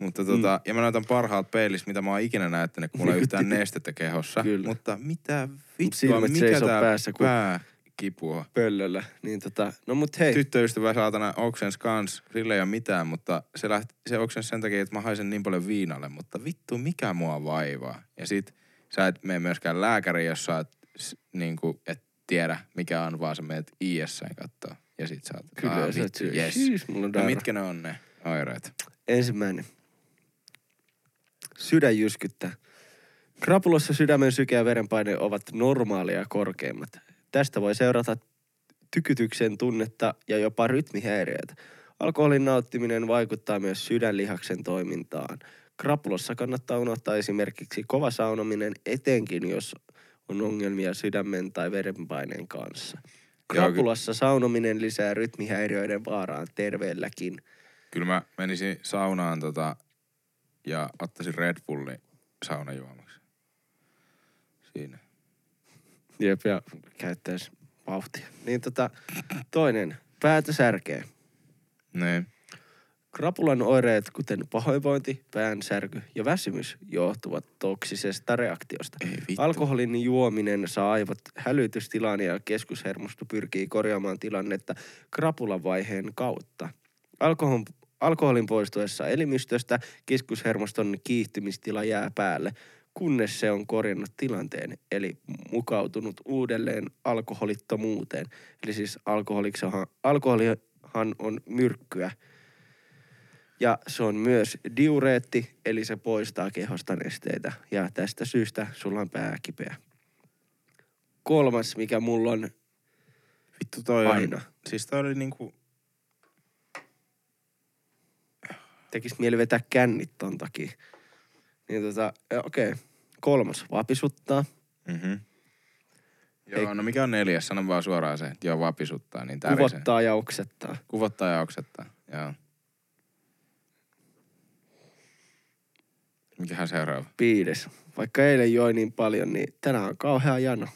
Mutta tota, mm. ja mä näytän parhaat peilistä, mitä mä oon ikinä näyttänyt, kun mulla ei yhtään nestettä kehossa. Kyllä. Mutta mitä vittua, silmät mikä tää päässä, kun- pää kipua. pöllöllä. Niin tota, no mut hei. Tyttöystävä saatana oksens kans, sillä ei ole mitään, mutta se, lähti, se oksens sen takia, että mä haisen niin paljon viinalle, mutta vittu mikä mua vaivaa. Ja sit sä et mene myöskään lääkäriin, jos sä et, s- niinku, et tiedä mikä on, vaan sä menet ISään kattoo. Ja sit sä oot, Kyllä, "Aa, sä vittu, yes. "Siis, mulla on No darra." mitkä ne on ne oireet? Ensimmäinen. Sydän jyskyttää. Krapulassa sydämen syke ja verenpaine ovat normaalia korkeimmat. Tästä voi seurata tykytyksen tunnetta ja jopa rytmihäiriöitä. Alkoholin nauttiminen vaikuttaa myös sydänlihaksen toimintaan. Krapulassa kannattaa unohtaa esimerkiksi kova saunominen, etenkin jos on ongelmia sydämen tai verenpaineen kanssa. Krapulassa saunominen lisää rytmihäiriöiden vaaraan terveelläkin. Kyllä mä menisin saunaan tota, ja ottaisin Red Bullin saunajuomaksi. Siinä. Jep, ja käyttäisi vauhtia. Niin tota, toinen, päätä särkee. Niin. Krapulan oireet, kuten pahoinvointi, päänsärky ja väsymys, johtuvat toksisesta reaktiosta. Alkoholin juominen saa aivot hälytystilaan ja keskushermosto pyrkii korjaamaan tilannetta krapulan vaiheen kautta. Alkoholin, alkoholin poistuessa elimistöstä keskushermoston kiihtymistila jää päälle, kunnes se on korjannut tilanteen, eli mukautunut uudelleen alkoholittomuuteen. Eli siis alkoholihan on myrkkyä, ja se on myös diureetti, eli se poistaa kehosta nesteitä. Ja tästä syystä sulla on pää kipeä. Kolmas, mikä mulla on Vittu toi aina. on. Siis toi oli niinku... Tekis mieli vetää kännit ton takia. Niin tota, okei. Kolmas, vapisuttaa. Mhm. Ei- Joo, no mikä on neljäs? Sano vaan suoraan se, että joo, vapisuttaa, niin tärisee. Kuvottaa ja oksettaa. Kuvottaa ja oksettaa, joo. Mikähän seuraava? Viides. Vaikka eilen joi niin paljon, niin tänään on kauhea jano.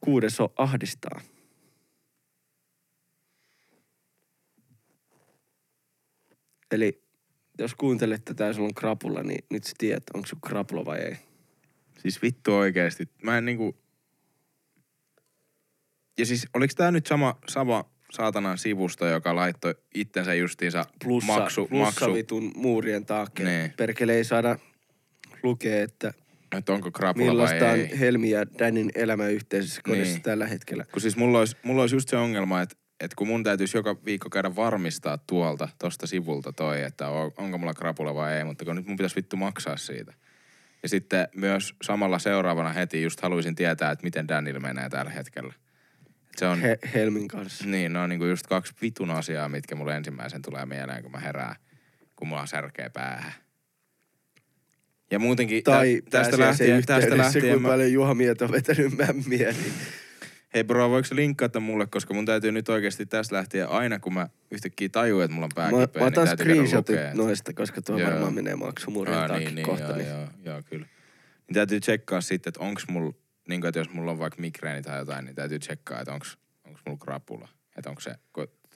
Kuudes on ahdistaa. Eli jos kuuntelet tätä ja sulla on krapula, niin nyt sä tiedät, onko sun krapula vai ei. Siis vittu oikeesti. Mä en niinku... Ja siis oliks tää nyt sama, sama saatanan sivusto, joka laittoi itsensä justiinsa Plussa, maksu, plussa maksu vitun muurien taakse. Niin. Perkele ei saada lukea, että että onko krapula vai millaista on ei. Helmi ja Danin elämä yhteisessä kodissa Niin. tällä hetkellä. Kun siis mulla olisi, mulla olisi just se ongelma, että, että kun mun täytyisi joka viikko käydä varmistaa tuolta, tosta sivulta toi, että on, onko mulla krapula vai ei, mutta kun nyt mun pitäisi vittu maksaa siitä. Ja sitten myös samalla seuraavana heti just haluaisin tietää, että miten Danil menee tällä hetkellä. Et se on, He, Helmin kanssa. niin, ne on niinku just kaksi vitun asiaa, mitkä mulle ensimmäisen tulee mieleen, kun mä herään, kun mulla on särkeä päähän. Ja muutenkin Tai tä, tästä lähtien, tästä lähtien kuinka mä, paljon Juha Mieto on vetänyt mämmiä. Niin Hei bro, voiko linkata mulle, koska mun täytyy nyt oikeasti tästä lähtien aina, kun mä yhtäkkiä tajuun, että mulla on pää mä, kipeä, mä niin otan täytyy käydä screenshotit noista, koska tuo Joo. varmaan menee maksumurin niin, niin, kohta. joo, niin. joo, joo, kyllä. Niin täytyy tsekkaa sitten, että onks mulla, niin kuin, että jos mulla on vaikka migreeni tai jotain, niin täytyy tsekkaa, että onks, onks mulla krapula. Että onko se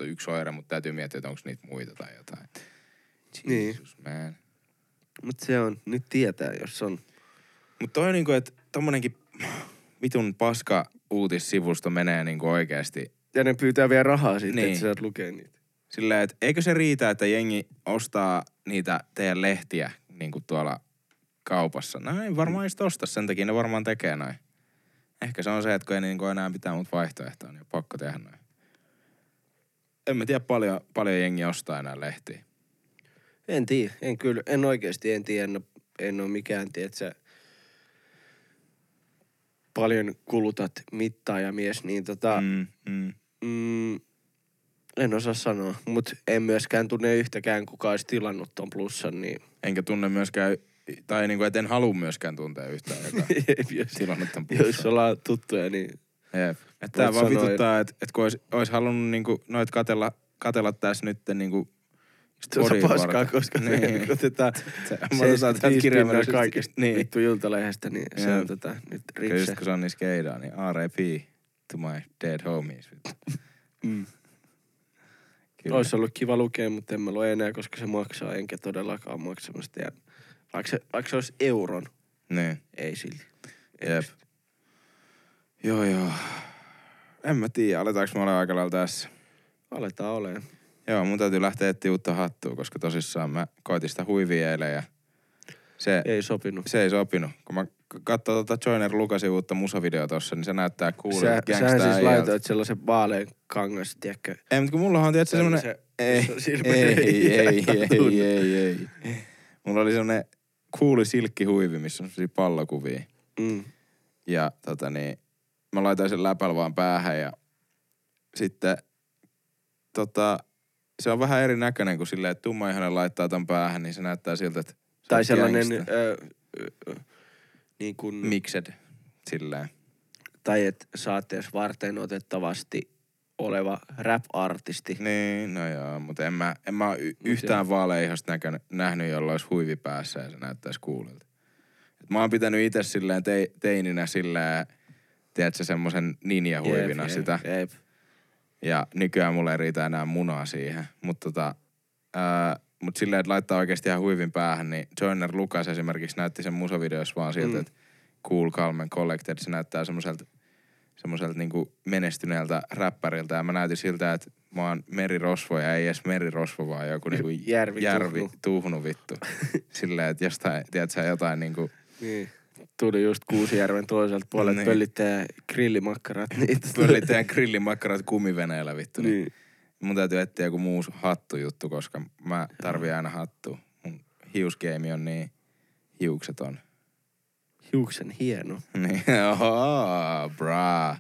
yksi oire, mutta täytyy miettiä, että onko niitä muita tai jotain. Niin. Jesus, man. Mutta se on, nyt tietää, jos on. Mutta toi on niinku, että tommonenkin vitun paska uutissivusto menee niinku oikeesti Ja ne pyytää vielä rahaa siitä, Niin. että sä saat lukea niitä. silleen, että eikö se riitä, että jengi ostaa niitä teidän lehtiä niinku tuolla kaupassa? No ei varmaan edes osta, sen takia ne varmaan tekee noin. Ehkä se on se, että kun ei niinku enää mitään muuta vaihtoehtoa, niin on pakko tehdä noin. En mä tiedä paljon, paljon jengi ostaa enää lehtiä. En tiedä, en kyllä, en oikeasti, en tiedä, en, en ole mikään, tiedät sä, paljon kulutat mittaa ja mies, niin tota, mm. Mm, mm. En osaa sanoa, mutta en myöskään tunne yhtäkään, kuka olisi tilannut ton plussan, niin Enkä tunne myöskään, tai niinku, et en halua myöskään tuntea yhtään, joka jos, tilannut jos plussan. ollaan tuttuja, niin Jep. Että tää vaan vituttaa, että et kun ois, ois halunnut niinku noit katella, katella tässä nyt niinku tuota paskaa, koska Niin. otetaan Se- mä osaan täältä 75 pinnaa kirjaimellisesti- kaikesta niin. vittu iltalehdestä, niin se on tota, nyt Kyllä just kun se on niin skeidaa, niin R.I.P. to my dead homies. Mm. Kyllä. Olisi ollut kiva lukea, mutta en mä lue enää, koska se maksaa, enkä todellakaan maksamasta. Ja vaikka se, vaikka se olisi euron, Niin. ei silti. Jep. Joo joo. En mä tiedä, aletaanko me olla aika lailla tässä. Aletaan olemaan. Joo, mun täytyy lähteä etsiä uutta hattua, koska tosissaan mä koitin sitä huivia eilen ja se, Ei sopinut. se ei sopinut. Kun mä katsoin tota Joiner Lukasin uutta musavideoa tossa, niin se näyttää Sä, kuulee sähän siis laitoit sellaisen vaalean kangas, tiedätkö? Ei, mutta kun mulla on tietysti semmonen... Se Ei, ei, ei, ei, ei, ei, ei. Mulla oli semmonen kuuli silkkihuivi, missä on semmosia pallokuvia. Mm. Ja tota niin, mä laitoin sen läpäl vaan päähän ja sitten tota, se on vähän erinäköinen kuin silleen, että tummaihoinen laittaa ton päähän, niin se näyttää siltä, että se Tai on sellainen, ö, ö, ö, niin kuin, Mixed, silleen. tai että saatte edes varten otettavasti oleva rap-artisti. Niin, no joo, mutta en mä, en mä y- yhtään vaaleihosta näkö, nähnyt, jolla olisi huivi päässä ja se näyttäisi kuulilta. Et mä oon pitänyt itse silleen te, teininä silleen, tiedätkö, semmosen ninja-huivina Jep, sitä. Jep. Ja nykyään mulle ei riitä enää munaa siihen. Mutta tota, ää, mut silleen, että laittaa oikeasti ihan huivin päähän, niin Joyner Lucas esimerkiksi näytti sen musavideossa vaan siltä, Mm. mm. että Cool Calm and Collected, se näyttää semmoiselta semmoiselta niinku menestyneeltä räppäriltä. Ja mä näytin siltä, että mä oon merirosvo ja ei edes merirosvo, vaan joku niinku Järvi järvi tuhnu. tuhnu vittu. Silleen, että jostain, tiedätkö, jotain niinku, Niin. Tuli just Kuusijärven toiselta puolelta Niin. pöllittää grillimakkarat. Niitä pöllittäjän grillimakkarat kumiveneellä vittu. Niin. Niin. Mun täytyy etsiä joku muu hattujuttu, koska mä tarvii aina hattu. Mun hiusgeimi on niin hiukseton. Hiuksen hieno. Niin, oho, bra.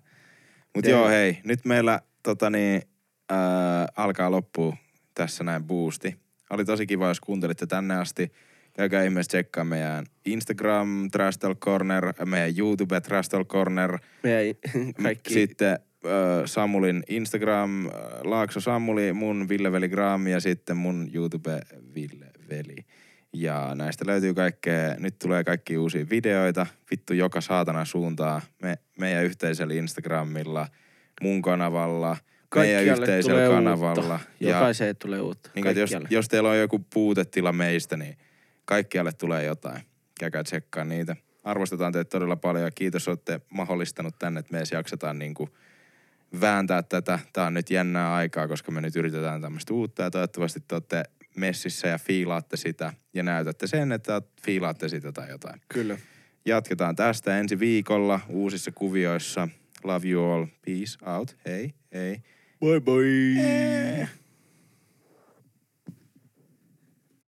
Mut Tein. joo, hei, nyt meillä tota niin, ää, alkaa loppua tässä näin boosti. Oli tosi kiva, jos kuuntelitte tänne asti. Käykää ihmeessä tsekkaa meidän Instagram, Trash Talk Corner, meidän YouTube, Trash Talk Corner. Meidän kaikki... Sitten Samulin Instagram, Laakso Samuli, mun Ville Veli Gram ja sitten mun YouTube Ville Veli. Ja näistä löytyy kaikkea, nyt tulee kaikki uusia videoita, vittu joka saatana suuntaa. Me, meidän yhteisellä Instagramilla, mun kanavalla, meidän Kaikkialle yhteisellä tulee kanavalla. Uutta. Jokaiseen tulee uutta. niin, jos, jos teillä on joku puutetila meistä, niin kaikkialle tulee jotain. Käykää tsekkaa niitä. Arvostetaan teitä todella paljon ja kiitos, olette mahdollistanut tänne, että me edes jaksetaan niinku vääntää tätä. Tää on nyt jännää aikaa, koska me nyt yritetään tämmöistä uutta ja toivottavasti te olette messissä ja fiilaatte sitä ja näytätte sen, että fiilaatte sitä tai jotain. Kyllä. Jatketaan tästä ensi viikolla uusissa kuvioissa. Love you all. Peace out. Hei, hei. Bye bye. Eh.